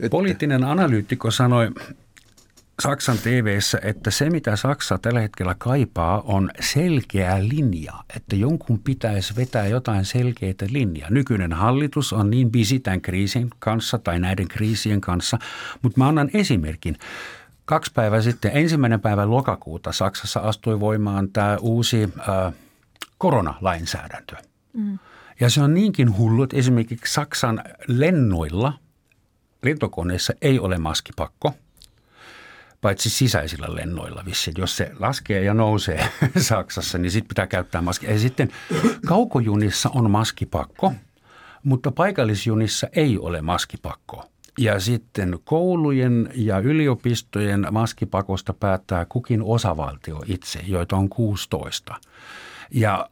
Että, Poliittinen analyytikko sanoi Saksan tv että se mitä Saksa tällä hetkellä kaipaa on selkeä linja, että jonkun pitäisi vetää jotain selkeitä linjaa. Nykyinen hallitus on niin busy tämän kriisin kanssa tai näiden kriisien kanssa, mutta mä annan esimerkin. Kaksi päivää sitten, ensimmäinen päivä lokakuuta Saksassa astui voimaan tämä uusi äh, koronalainsäädäntö. Mm. Ja se on niinkin hullu, että esimerkiksi Saksan lennoilla, lentokoneissa ei ole maskipakko – paitsi sisäisillä lennoilla vissiin. Jos se laskee ja nousee *laughs* Saksassa, niin sitten pitää käyttää maskia. Ja sitten kaukojunissa on maskipakko, mutta paikallisjunissa ei ole maskipakko. Ja sitten koulujen ja yliopistojen maskipakosta päättää kukin osavaltio itse, joita on 16. Ja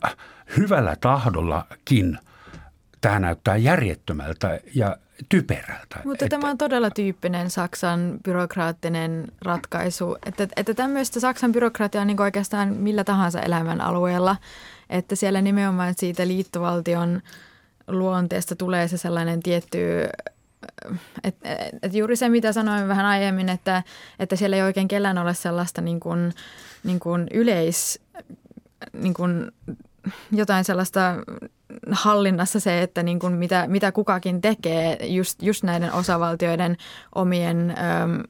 hyvällä tahdollakin tämä näyttää järjettömältä ja typerältä. Mutta että, tämä on todella tyyppinen Saksan byrokraattinen ratkaisu, että, että tämmöistä Saksan byrokratia on niin oikeastaan millä tahansa elämän alueella, että siellä nimenomaan siitä liittovaltion luonteesta tulee se sellainen tietty että et juuri se, mitä sanoin vähän aiemmin, että, että siellä ei oikein kellään ole sellaista niin kuin, niin kuin yleis, niin kuin jotain sellaista hallinnassa se, että niin kuin mitä, mitä kukakin tekee just, just näiden osavaltioiden omien äm,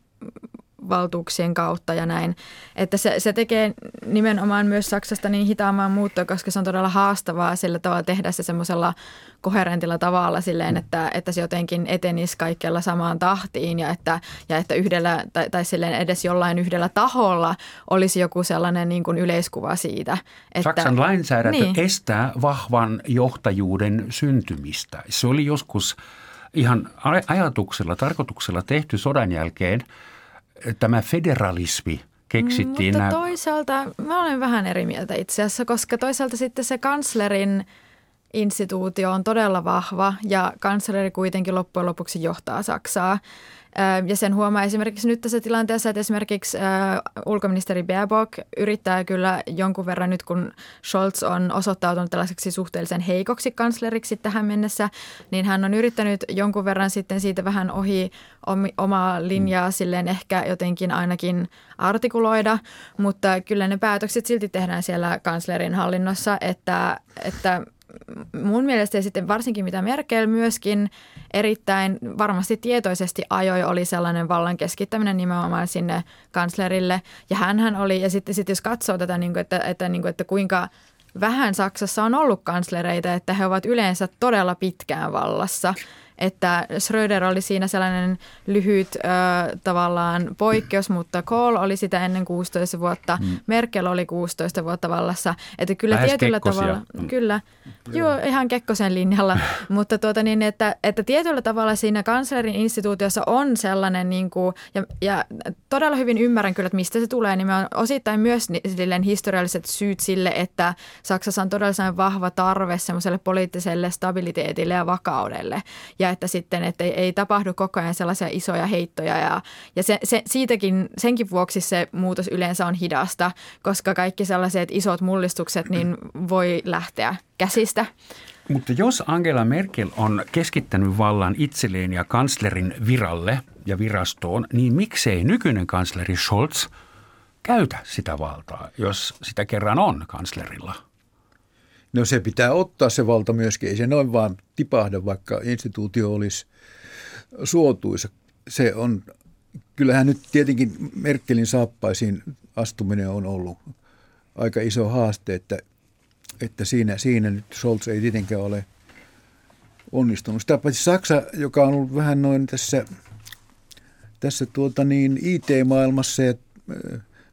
valtuuksien kautta ja näin. Että se, se tekee nimenomaan myös Saksasta niin hitaamman muuttoa, koska se on todella haastavaa sillä tavalla tehdä se semmoisella koherentilla tavalla silleen, mm. että, että se jotenkin etenisi kaikkialla samaan tahtiin ja että, ja että yhdellä tai, tai silleen edes jollain yhdellä taholla olisi joku sellainen niin kuin yleiskuva siitä. Että, Saksan lainsäädäntö niin. estää vahvan johtajuuden syntymistä. Se oli joskus ihan ajatuksella, tarkoituksella tehty sodan jälkeen – tämä federalismi keksittiin. Mutta toisaalta mä olen vähän eri mieltä itse asiassa, koska toisaalta sitten se kanslerin instituutio on todella vahva ja kansleri kuitenkin loppujen lopuksi johtaa Saksaa. Ja sen huomaa esimerkiksi nyt tässä tilanteessa, että esimerkiksi ulkoministeri Baerbock yrittää kyllä jonkun verran nyt, kun Scholz on osoittautunut tällaiseksi suhteellisen heikoksi kansleriksi tähän mennessä, niin hän on yrittänyt jonkun verran sitten siitä vähän ohi omaa linjaa silleen ehkä jotenkin ainakin artikuloida, mutta kyllä ne päätökset silti tehdään siellä kanslerin hallinnossa, että, että mun mielestä ja sitten varsinkin mitä Merkel myöskin erittäin varmasti tietoisesti ajoi, oli sellainen vallan keskittäminen nimenomaan sinne kanslerille. Ja hän oli, ja sitten, sitten jos katsoo tätä, niin kuin, että, että, niin kuin, että kuinka vähän Saksassa on ollut kanslereita, että he ovat yleensä todella pitkään vallassa – että Schröder oli siinä sellainen lyhyt ö, tavallaan poikkeus, mutta Kohl oli sitä ennen 16 vuotta, mm. Merkel oli 16 vuotta vallassa, että kyllä Lähes tietyllä kekkosia. tavalla, mm. kyllä, joo, ihan Kekkosen linjalla, *laughs* mutta tuota niin, että, että tietyllä tavalla siinä kanslerin instituutiossa on sellainen niin kuin, ja, ja todella hyvin ymmärrän kyllä, että mistä se tulee, niin on osittain myös silleen historialliset syyt sille, että Saksassa on todella vahva tarve semmoiselle poliittiselle stabiliteetille ja vakaudelle. Ja ja että sitten että ei, ei tapahdu koko ajan sellaisia isoja heittoja ja, ja se, se, siitäkin, senkin vuoksi se muutos yleensä on hidasta, koska kaikki sellaiset isot mullistukset niin voi lähteä käsistä. Mutta jos Angela Merkel on keskittänyt vallan itselleen ja kanslerin viralle ja virastoon, niin miksei nykyinen kansleri Scholz käytä sitä valtaa, jos sitä kerran on kanslerilla? No se pitää ottaa se valta myöskin. Ei se noin vaan tipahda, vaikka instituutio olisi suotuisa. Se on, kyllähän nyt tietenkin Merkelin saappaisiin astuminen on ollut aika iso haaste, että, että siinä, siinä nyt Scholz ei tietenkään ole onnistunut. Sitä paitsi Saksa, joka on ollut vähän noin tässä, tässä tuota niin IT-maailmassa ja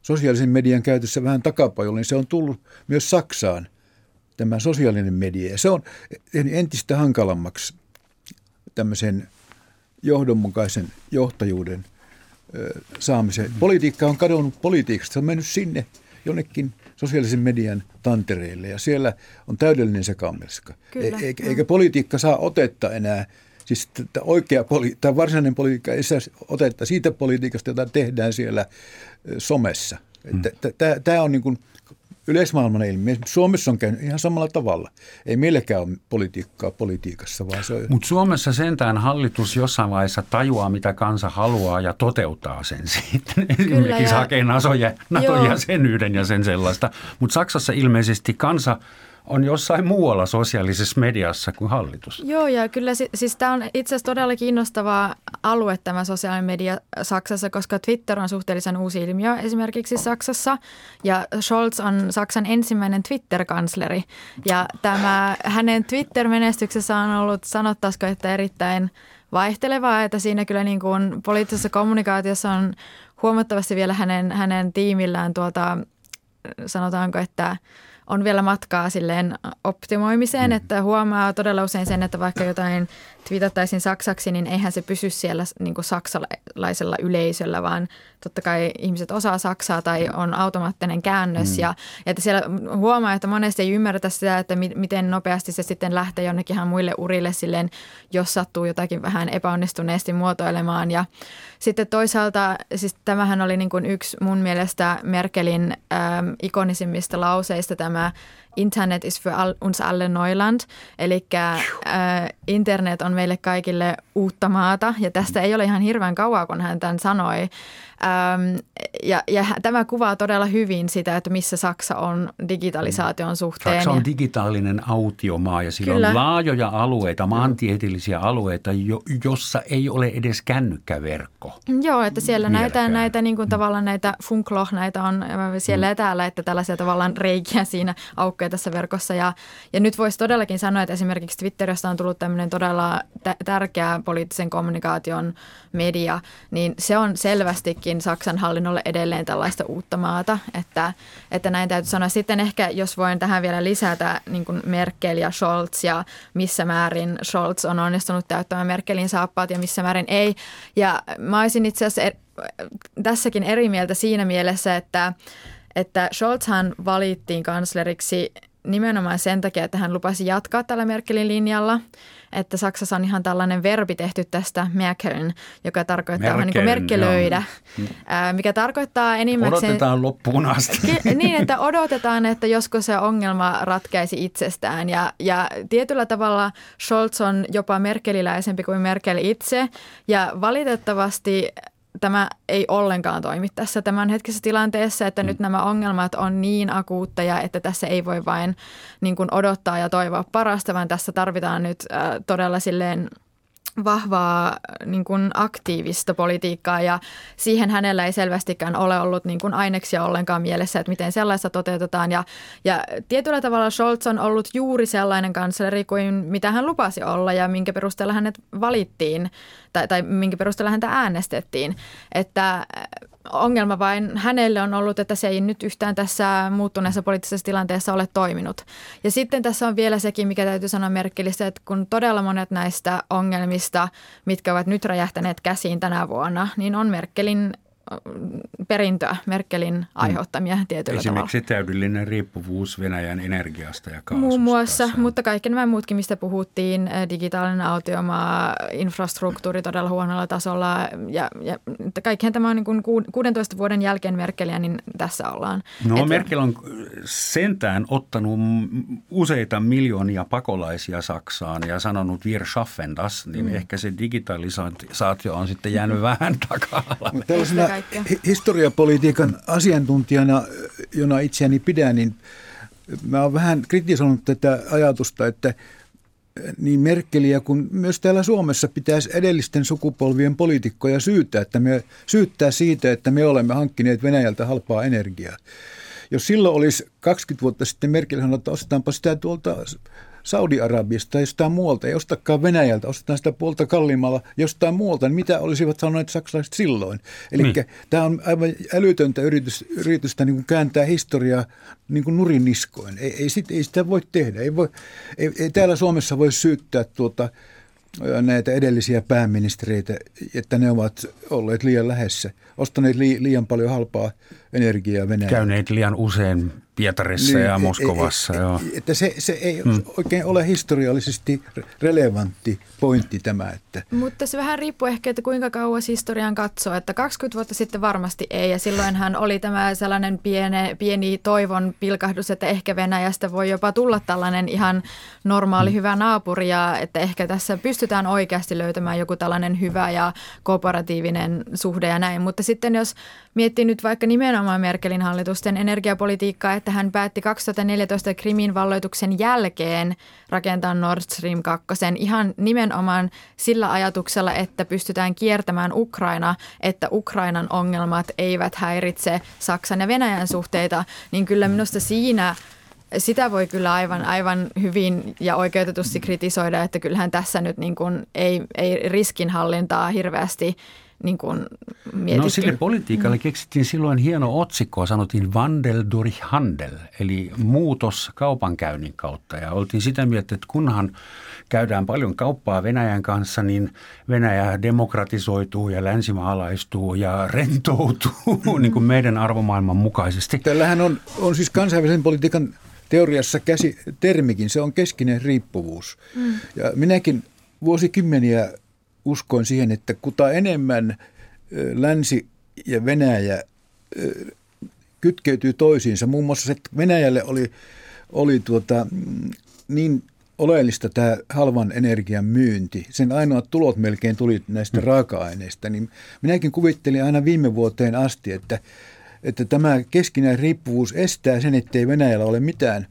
sosiaalisen median käytössä vähän takapajolla, niin se on tullut myös Saksaan tämä sosiaalinen media. Ja se on entistä hankalammaksi tämmöisen johdonmukaisen johtajuuden saamisen. Politiikka on kadonnut politiikasta. Se on mennyt sinne jonnekin sosiaalisen median tantereille ja siellä on täydellinen sekamelska. E- eikä, eikä politiikka saa otetta enää, siis oikea poli- tai varsinainen politiikka ei saa otetta siitä politiikasta, jota tehdään siellä somessa. Hmm. Tämä on niin kuin – yleismaailman ilmiö. Suomessa on käynyt ihan samalla tavalla. Ei meilläkään ole politiikkaa politiikassa, vaan se on... Mutta Suomessa sentään hallitus jossain vaiheessa tajuaa, mitä kansa haluaa ja toteuttaa sen sitten. Esimerkiksi hakee NATO-jäsenyyden ja sen sellaista. Mutta Saksassa ilmeisesti kansa on jossain muualla sosiaalisessa mediassa kuin hallitus. Joo, ja kyllä siis tämä on itse asiassa todella kiinnostava alue tämä sosiaalinen media Saksassa, koska Twitter on suhteellisen uusi ilmiö esimerkiksi Saksassa, ja Scholz on Saksan ensimmäinen Twitter-kansleri, ja tämä hänen Twitter-menestyksessä on ollut, sanottaisiko, että erittäin vaihtelevaa, että siinä kyllä niin kuin poliittisessa kommunikaatiossa on huomattavasti vielä hänen, hänen tiimillään tuota, sanotaanko, että – on vielä matkaa silleen optimoimiseen, mm. että huomaa todella usein sen, että vaikka jotain twiitattaisiin saksaksi, niin eihän se pysy siellä niin kuin saksalaisella yleisöllä, vaan totta kai ihmiset osaa saksaa tai on automaattinen käännös. Mm. Ja, ja että siellä huomaa, että monesti ei ymmärretä sitä, että mi- miten nopeasti se sitten lähtee jonnekin ihan muille urille silleen, jos sattuu jotakin vähän epäonnistuneesti muotoilemaan. Ja sitten toisaalta, siis tämähän oli niin kuin yksi mun mielestä Merkelin ähm, ikonisimmista lauseista tämä Internet is für all, uns alle Neuland, eli äh, internet on meille kaikille uutta maata, ja tästä ei ole ihan hirveän kauaa, kun hän tämän sanoi. Ähm, ja, ja tämä kuvaa todella hyvin sitä, että missä Saksa on digitalisaation suhteen. Saksa on digitaalinen autiomaa ja sillä Kyllä. on laajoja alueita, maantieteellisiä alueita, jo, jossa ei ole edes kännykkäverkko. Joo, että siellä näitä, näitä niin kuin tavallaan näitä funkloh, näitä on siellä mm. ja täällä, että tällaisia tavallaan reikiä siinä aukkoja tässä verkossa. Ja, ja nyt voisi todellakin sanoa, että esimerkiksi Twitteristä on tullut tämmöinen todella tärkeä poliittisen kommunikaation media, niin se on selvästikin kuitenkin Saksan hallinnolle edelleen tällaista uutta maata, että, että näin täytyy sanoa. Sitten ehkä, jos voin tähän vielä lisätä niin kuin Merkel ja Scholz ja missä määrin Scholz on onnistunut täyttämään Merkelin saappaat ja missä määrin ei. Ja mä olisin itse asiassa er, tässäkin eri mieltä siinä mielessä, että, että Scholzhan valittiin kansleriksi nimenomaan sen takia, että hän lupasi jatkaa tällä Merkelin linjalla – että Saksassa on ihan tällainen verbi tehty tästä Merkeln, joka tarkoittaa Merkel, niin kuin merkelöidä, ää, mikä tarkoittaa enimmäkseen... Odotetaan loppuun asti. Niin, että odotetaan, että joskus se ongelma ratkaisi itsestään. Ja, ja tietyllä tavalla Scholz on jopa merkeliläisempi kuin Merkel itse. Ja valitettavasti tämä ei ollenkaan toimi tässä tämänhetkisessä tilanteessa, että mm. nyt nämä ongelmat on niin akuutteja, että tässä ei voi vain niin kuin odottaa ja toivoa parasta, vaan tässä tarvitaan nyt äh, todella silleen – vahvaa niin kuin aktiivista politiikkaa ja siihen hänellä ei selvästikään ole ollut niin kuin aineksia ollenkaan mielessä, että miten sellaista toteutetaan. Ja, ja tietyllä tavalla Scholz on ollut juuri sellainen kansleri kuin mitä hän lupasi olla ja minkä perusteella hänet valittiin tai, tai minkä perusteella häntä äänestettiin. Että ongelma vain hänelle on ollut, että se ei nyt yhtään tässä muuttuneessa poliittisessa tilanteessa ole toiminut. Ja sitten tässä on vielä sekin, mikä täytyy sanoa Merkelistä, että kun todella monet näistä ongelmista, mitkä ovat nyt räjähtäneet käsiin tänä vuonna, niin on Merkelin perintöä Merkelin aiheuttamia mm. tietyllä Esimerkiksi tavalla. täydellinen riippuvuus Venäjän energiasta ja kaasusta. Muun muassa, mutta kaikki nämä muutkin, mistä puhuttiin, digitaalinen autiomaa, infrastruktuuri todella huonolla tasolla ja, ja kaikkihan tämä on niin kuin 16 vuoden jälkeen Merkeliä, niin tässä ollaan. No Et, Merkel on sentään ottanut useita miljoonia pakolaisia Saksaan ja sanonut wir schaffen das, niin mm. ehkä se digitalisaatio on sitten jäänyt vähän *laughs* taka Historiapolitiikan asiantuntijana, jona itseäni pidän, niin mä oon vähän kritisoinut tätä ajatusta, että niin Merkeliä kuin myös täällä Suomessa pitäisi edellisten sukupolvien poliitikkoja syyttää, että me, syyttää siitä, että me olemme hankkineet Venäjältä halpaa energiaa. Jos silloin olisi 20 vuotta sitten Merkel sanonut, että ostetaanpa sitä tuolta Saudi-Arabiasta tai jostain muualta, ei ostakaan Venäjältä, ostetaan sitä puolta kalliimmalla jostain muualta, niin mitä olisivat sanoneet saksalaiset silloin? Eli niin. tämä on aivan älytöntä yritys, yritystä niin kuin kääntää historiaa niin kuin nurin niskoin. Ei, ei, sit, ei sitä voi tehdä. Ei, voi, ei, ei täällä Suomessa voi syyttää tuota, näitä edellisiä pääministereitä, että ne ovat olleet liian lähessä, ostaneet liian paljon halpaa energiaa Venäjältä. Käyneet liian usein Pietarissa niin, ja Moskovassa. Ei, joo. Että se, se ei hmm. oikein ole historiallisesti relevantti pointti tämä. Että. Mutta se vähän riippuu ehkä, että kuinka kauas historian katsoo. Että 20 vuotta sitten varmasti ei ja silloinhan oli tämä sellainen pieni, pieni toivon pilkahdus, että ehkä Venäjästä voi jopa tulla tällainen ihan normaali hmm. hyvä naapuri ja että ehkä tässä pystytään oikeasti löytämään joku tällainen hyvä ja kooperatiivinen suhde ja näin. Mutta sitten jos miettii nyt vaikka nimenomaan Merkelin hallitusten energiapolitiikkaa, että hän päätti 2014 Krimin valloituksen jälkeen rakentaa Nord Stream 2 ihan nimenomaan sillä ajatuksella, että pystytään kiertämään Ukraina, että Ukrainan ongelmat eivät häiritse Saksan ja Venäjän suhteita, niin kyllä minusta siinä sitä voi kyllä aivan, aivan hyvin ja oikeutetusti kritisoida, että kyllähän tässä nyt niin kuin ei, ei riskinhallintaa hirveästi niin kuin mietitty. No sille politiikalle keksittiin silloin hieno otsikko, sanottiin Wandel durch Handel, eli muutos kaupankäynnin kautta. Ja oltiin sitä mieltä, että kunhan käydään paljon kauppaa Venäjän kanssa, niin Venäjä demokratisoituu ja länsimaalaistuu ja rentoutuu *laughs* niin kuin meidän arvomaailman mukaisesti. Tällähän on, on siis kansainvälisen politiikan teoriassa käsi, termikin, se on keskinen riippuvuus. Mm. Ja minäkin vuosikymmeniä uskoin siihen, että kuta enemmän länsi ja Venäjä kytkeytyy toisiinsa. Muun muassa se, Venäjälle oli, oli tuota, niin oleellista tämä halvan energian myynti. Sen ainoat tulot melkein tuli näistä mm. raaka-aineista. Niin minäkin kuvittelin aina viime vuoteen asti, että, että tämä keskinäinen riippuvuus estää sen, ettei Venäjällä ole mitään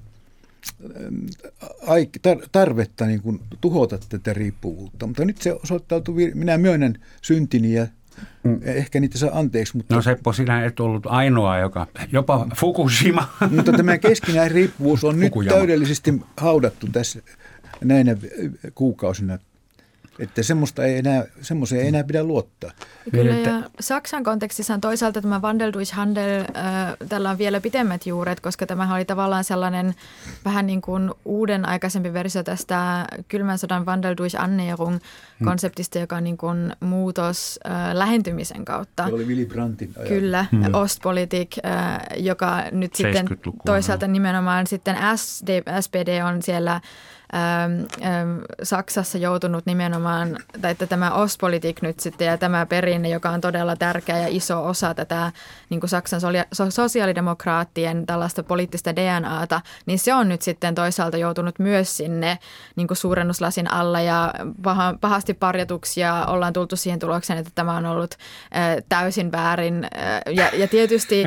tarvetta niin kuin tuhota tätä riippuvuutta. Mutta nyt se osoittautuu, minä myönnän syntini ja Mm. Ehkä niitä saa anteeksi. Mutta... No Seppo, sinä et ollut ainoa, joka, jopa Fukushima. Mutta tämä keskinäinen riippuvuus on nyt täydellisesti haudattu tässä näinä kuukausina että semmoista ei enää, semmoiseen ei enää pidä luottaa. Kyllä ja Saksan kontekstissa on toisaalta tämä Wandel durch Handel, äh, tällä on vielä pitemmät juuret, koska tämä oli tavallaan sellainen vähän niin kuin uuden aikaisempi versio tästä kylmän sodan Wandel durch Annäherung hmm. konseptista, joka on niin kuin muutos äh, lähentymisen kautta. Se oli Willy Brandtin ajan. Kyllä, hmm. Ostpolitik, äh, joka nyt sitten toisaalta nimenomaan sitten SD, SPD on siellä Saksassa joutunut nimenomaan, tai että tämä Ostpolitik nyt sitten ja tämä perinne, joka on todella tärkeä ja iso osa tätä niin kuin Saksan sosiaalidemokraattien tällaista poliittista DNAta, niin se on nyt sitten toisaalta joutunut myös sinne niin kuin suurennuslasin alla ja pahasti parjatuksia ollaan tultu siihen tulokseen, että tämä on ollut äh, täysin väärin äh, ja, ja tietysti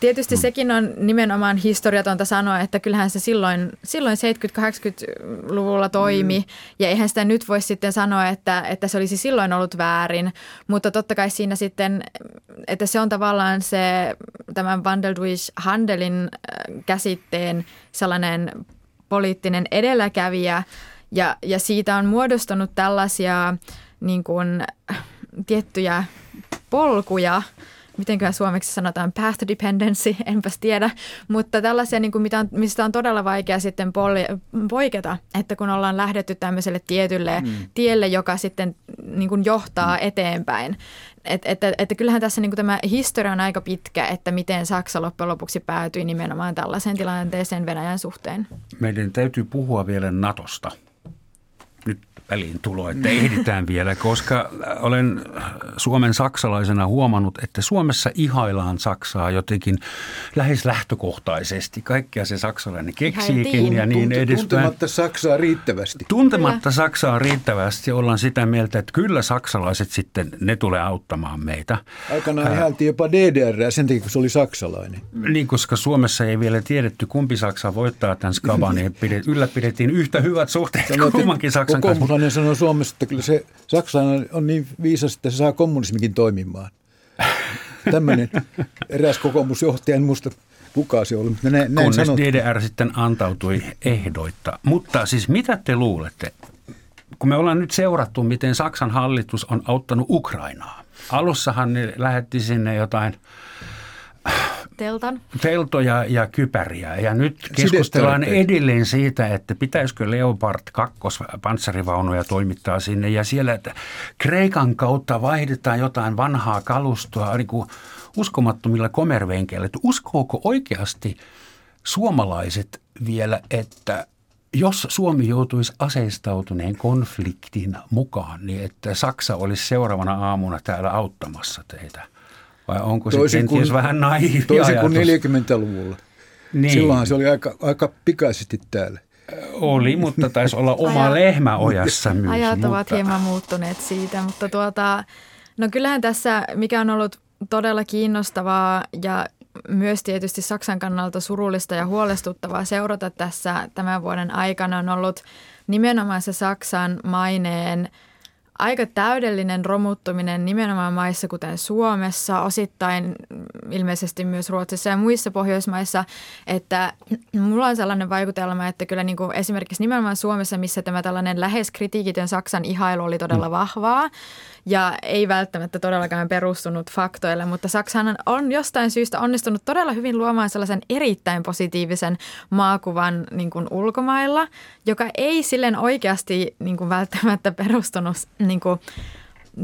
Tietysti sekin on nimenomaan historiatonta sanoa, että kyllähän se silloin, silloin 70-80-luvulla toimi. Mm. Ja eihän sitä nyt voi sitten sanoa, että, että se olisi silloin ollut väärin. Mutta totta kai siinä sitten, että se on tavallaan se tämän Wandeldwish Handelin äh, käsitteen sellainen poliittinen edelläkävijä. Ja, ja siitä on muodostunut tällaisia niin kuin, tiettyjä polkuja – mitenköhän suomeksi sanotaan, path dependency, *laughs* enpäs tiedä, mutta tällaisia, niin kuin mitä on, mistä on todella vaikea sitten poiketa, että kun ollaan lähdetty tämmöiselle tietylle mm. tielle, joka sitten niin kuin johtaa mm. eteenpäin. Että et, et, et kyllähän tässä niin kuin tämä historia on aika pitkä, että miten Saksa loppujen lopuksi päätyi nimenomaan tällaiseen tilanteeseen Venäjän suhteen. Meidän täytyy puhua vielä Natosta. Väliin tulo, että ehditään vielä, koska olen Suomen saksalaisena huomannut, että Suomessa ihaillaan Saksaa jotenkin lähes lähtökohtaisesti. Kaikkea se saksalainen keksiikin ja niin edespäin. Tuntematta Saksaa riittävästi. Tuntematta. Saksaa riittävästi ollaan sitä mieltä, että kyllä saksalaiset sitten, ne tulee auttamaan meitä. Aikanaan ihailtiin jopa DDR sen takia, kun se oli saksalainen. Niin, koska Suomessa ei vielä tiedetty, kumpi Saksa voittaa tämän skaban, niin ylläpidettiin yhtä hyvät suhteet kummankin Saksan kanssa kokoomuslainen sanoo Suomessa, että kyllä se saksalainen on niin viisas, että se saa kommunismikin toimimaan. *laughs* Tämmöinen eräs kokoomusjohtaja, en muista kuka se oli, mutta näin, näin Kunnes DDR sitten antautui ehdoitta. Mutta siis mitä te luulette, kun me ollaan nyt seurattu, miten Saksan hallitus on auttanut Ukrainaa. Alussahan ne lähetti sinne jotain Teltan. teltoja ja kypäriä. Ja nyt keskustellaan edelleen siitä, että pitäisikö Leopard 2 panssarivaunuja toimittaa sinne. Ja siellä että Kreikan kautta vaihdetaan jotain vanhaa kalustoa niin kuin uskomattomilla komervenkeillä. Että uskooko oikeasti suomalaiset vielä, että jos Suomi joutuisi aseistautuneen konfliktin mukaan, niin että Saksa olisi seuraavana aamuna täällä auttamassa teitä – vai onko se toisin kenties kuin, vähän naivi Toisin kuin 40-luvulla. Niin. Silloinhan se oli aika, aika pikaisesti täällä. Oli, mutta taisi olla oma Ajat, lehmä ojassa myös. Ajat mutta... ovat hieman muuttuneet siitä, mutta tuota, no kyllähän tässä, mikä on ollut todella kiinnostavaa ja myös tietysti Saksan kannalta surullista ja huolestuttavaa seurata tässä tämän vuoden aikana on ollut nimenomaan se Saksan maineen – aika täydellinen romuttuminen nimenomaan maissa kuten Suomessa, osittain ilmeisesti myös Ruotsissa ja muissa Pohjoismaissa, että mulla on sellainen vaikutelma, että kyllä niin kuin esimerkiksi nimenomaan Suomessa, missä tämä tällainen lähes kritiikitön Saksan ihailu oli todella mm. vahvaa, ja ei välttämättä todellakaan perustunut faktoille, mutta Saksahan on jostain syystä onnistunut todella hyvin luomaan sellaisen erittäin positiivisen maakuvan niin kuin ulkomailla, joka ei silleen oikeasti niin kuin välttämättä perustunut niin kuin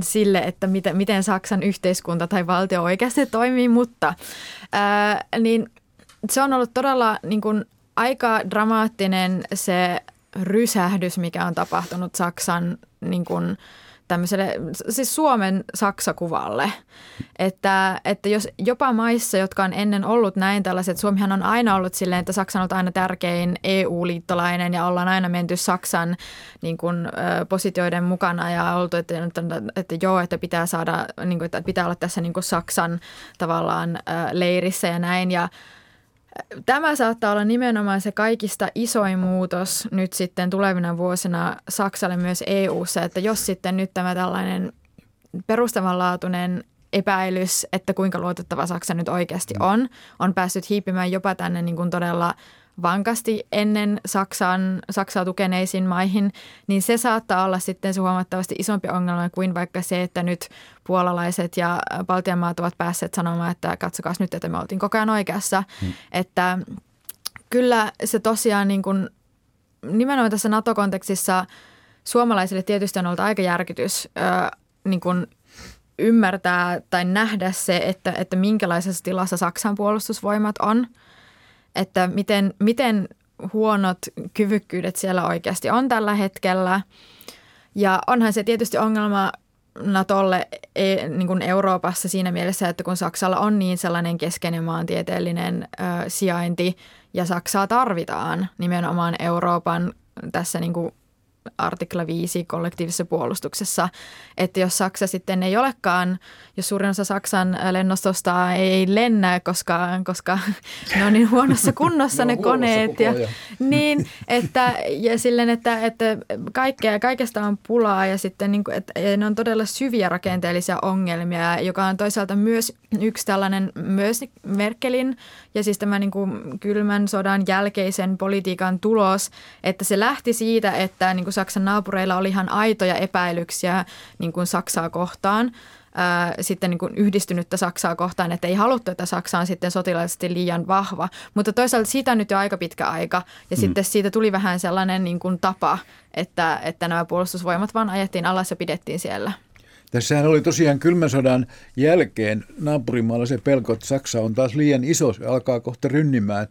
sille, että miten, miten Saksan yhteiskunta tai valtio oikeasti toimii, mutta ää, niin se on ollut todella niin kuin aika dramaattinen se rysähdys, mikä on tapahtunut Saksan niin kuin, tämmöiselle, siis Suomen Saksakuvalle. Että, että jos jopa maissa, jotka on ennen ollut näin tällaiset, Suomihan on aina ollut silleen, että Saksa on aina tärkein EU-liittolainen ja ollaan aina menty Saksan niin kuin, positioiden mukana ja oltu, että, että, että joo, että pitää saada, niin kuin, että pitää olla tässä niin kuin Saksan tavallaan leirissä ja näin ja Tämä saattaa olla nimenomaan se kaikista isoin muutos nyt sitten tulevina vuosina Saksalle myös EU:ssa, että jos sitten nyt tämä tällainen perustavanlaatuinen epäilys, että kuinka luotettava Saksa nyt oikeasti on, on päässyt hiipimään jopa tänne niin kuin todella – vankasti ennen Saksan, Saksaa tukeneisiin maihin, niin se saattaa olla sitten se huomattavasti isompi ongelma kuin vaikka se, että nyt puolalaiset ja Baltian maat ovat päässeet sanomaan, että katsokaa nyt, että me oltiin koko ajan oikeassa. Hmm. Että kyllä se tosiaan niin kuin, nimenomaan tässä NATO-kontekstissa suomalaisille tietysti on ollut aika järkytys ö, niin kuin ymmärtää tai nähdä se, että, että minkälaisessa tilassa Saksan puolustusvoimat on – että miten, miten huonot kyvykkyydet siellä oikeasti on tällä hetkellä. Ja onhan se tietysti ongelma Natolle e, niin kuin Euroopassa siinä mielessä, että kun Saksalla on niin sellainen keskeinen maantieteellinen ö, sijainti ja Saksaa tarvitaan nimenomaan Euroopan tässä niin kuin artikla 5 kollektiivisessa puolustuksessa, että jos Saksa sitten ei olekaan, jos suurin osa Saksan lennostosta ei lennä, koska, koska *laughs* ne on niin huonossa *laughs* kunnossa ne, ne koneet. Ja, *laughs* niin, että, ja silleen, että, että kaikkea, kaikesta on pulaa ja sitten niin kuin, että ne on todella syviä rakenteellisia ongelmia, joka on toisaalta myös yksi tällainen myös Merkelin ja siis tämä niin kuin kylmän sodan jälkeisen politiikan tulos, että se lähti siitä, että niin kuin Saksan naapureilla oli ihan aitoja epäilyksiä niin kuin Saksaa kohtaan, ää, sitten niin kuin yhdistynyttä Saksaa kohtaan, että ei haluttu, että Saksa on sitten sotilaallisesti liian vahva. Mutta toisaalta siitä on nyt jo aika pitkä aika ja mm. sitten siitä tuli vähän sellainen niin kuin tapa, että, että nämä puolustusvoimat vaan ajettiin alas ja pidettiin siellä. Tässähän oli tosiaan kylmän sodan jälkeen naapurimaalla se pelko, että Saksa on taas liian iso, se alkaa kohta rynnimään.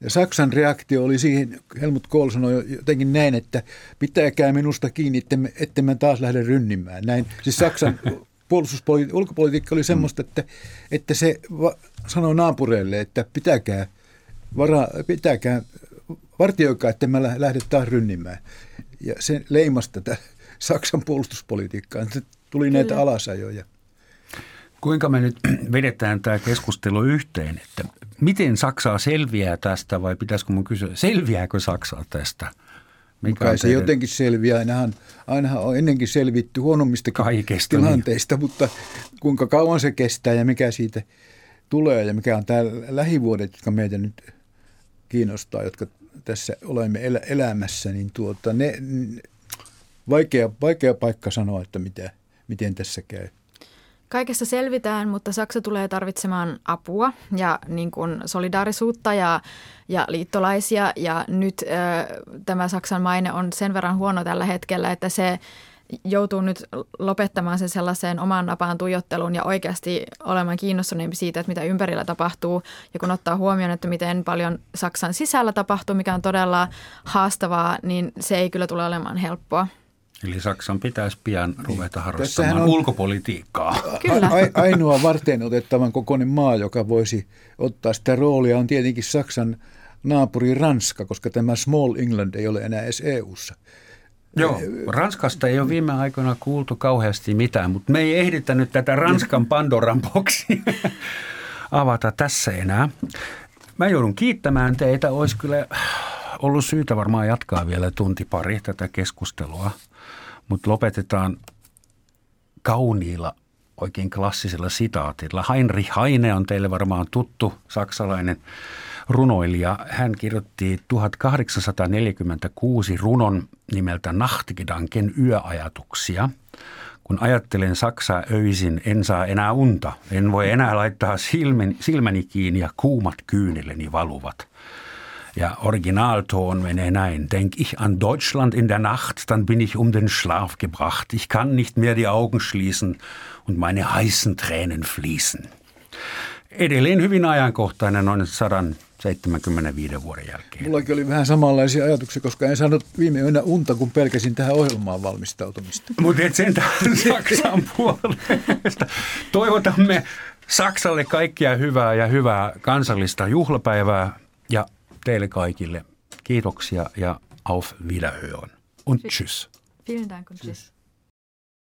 Ja Saksan reaktio oli siihen, Helmut Kohl sanoi jotenkin näin, että pitäkää minusta kiinni, ettemme, ettemme taas lähde rynnimään. Näin. Siis Saksan *laughs* puolustuspolitiikka, ulkopolitiikka oli semmoista, että, että se va, sanoi naapureille, että pitäkää, vara, pitäkää vartioikaa, että mä lähde taas rynnimään. Ja se leimasi tätä Saksan puolustuspolitiikkaa. Tuli Kyllä. näitä alasajoja. Kuinka me nyt *clears throat* vedetään tämä keskustelu yhteen, että miten Saksaa selviää tästä vai pitäisikö mun kysyä, selviääkö Saksaa tästä? Mikä Kai se teidän... jotenkin selviää. Ainahan, ainahan on ennenkin selvitty huonommista Kaikesta, niin. tilanteista, niin. mutta kuinka kauan se kestää ja mikä siitä tulee ja mikä on tämä lähivuodet, jotka meitä nyt kiinnostaa, jotka tässä olemme elä, elämässä, niin tuota, ne, vaikea, vaikea paikka sanoa, että mitä, miten tässä käy. Kaikessa selvitään, mutta Saksa tulee tarvitsemaan apua ja niin kuin solidaarisuutta ja, ja liittolaisia. Ja nyt ö, tämä Saksan maine on sen verran huono tällä hetkellä, että se joutuu nyt lopettamaan sen sellaiseen omaan napaan tuijotteluun ja oikeasti olemaan kiinnostuneempi siitä, että mitä ympärillä tapahtuu. Ja kun ottaa huomioon, että miten paljon Saksan sisällä tapahtuu, mikä on todella haastavaa, niin se ei kyllä tule olemaan helppoa. Eli Saksan pitäisi pian ruveta harrastamaan on ulkopolitiikkaa. Kyllä. A- ainoa varten otettavan kokoinen maa, joka voisi ottaa sitä roolia, on tietenkin Saksan naapuri Ranska, koska tämä Small England ei ole enää edes EU-ssa. Joo, Ranskasta ei ole viime aikoina kuultu kauheasti mitään, mutta me ei ehditä nyt tätä Ranskan Pandoran boksia *laughs* avata tässä enää. Mä joudun kiittämään teitä. Olisi kyllä ollut syytä varmaan jatkaa vielä tunti pari tätä keskustelua, mutta lopetetaan kauniilla oikein klassisella sitaatilla. Heinrich Heine on teille varmaan tuttu saksalainen runoilija. Hän kirjoitti 1846 runon nimeltä Nachtgedanken yöajatuksia. Kun ajattelen Saksaa öisin, en saa enää unta. En voi enää laittaa silmäni, silmäni kiinni ja kuumat kyyneleni valuvat. Ja Originalton menee näin. Denk ich an Deutschland in der Nacht, dann bin ich um den Schlaf gebracht. Ich kann nicht mehr die Augen schließen und meine heißen Tränen fließen. Edelleen hyvin ajankohtainen noin sadan 75 vuoden jälkeen. Mullakin oli vähän samanlaisia ajatuksia, koska en saanut viime yönä unta, kun pelkäsin tähän ohjelmaan valmistautumista. Mutta et sentään *laughs* Saksan puolesta. Toivotamme Saksalle kaikkia hyvää ja hyvää kansallista juhlapäivää ja teille kaikille kiitoksia ja auf Wiederhören. Und tschüss. Vielen Dank und tschüss.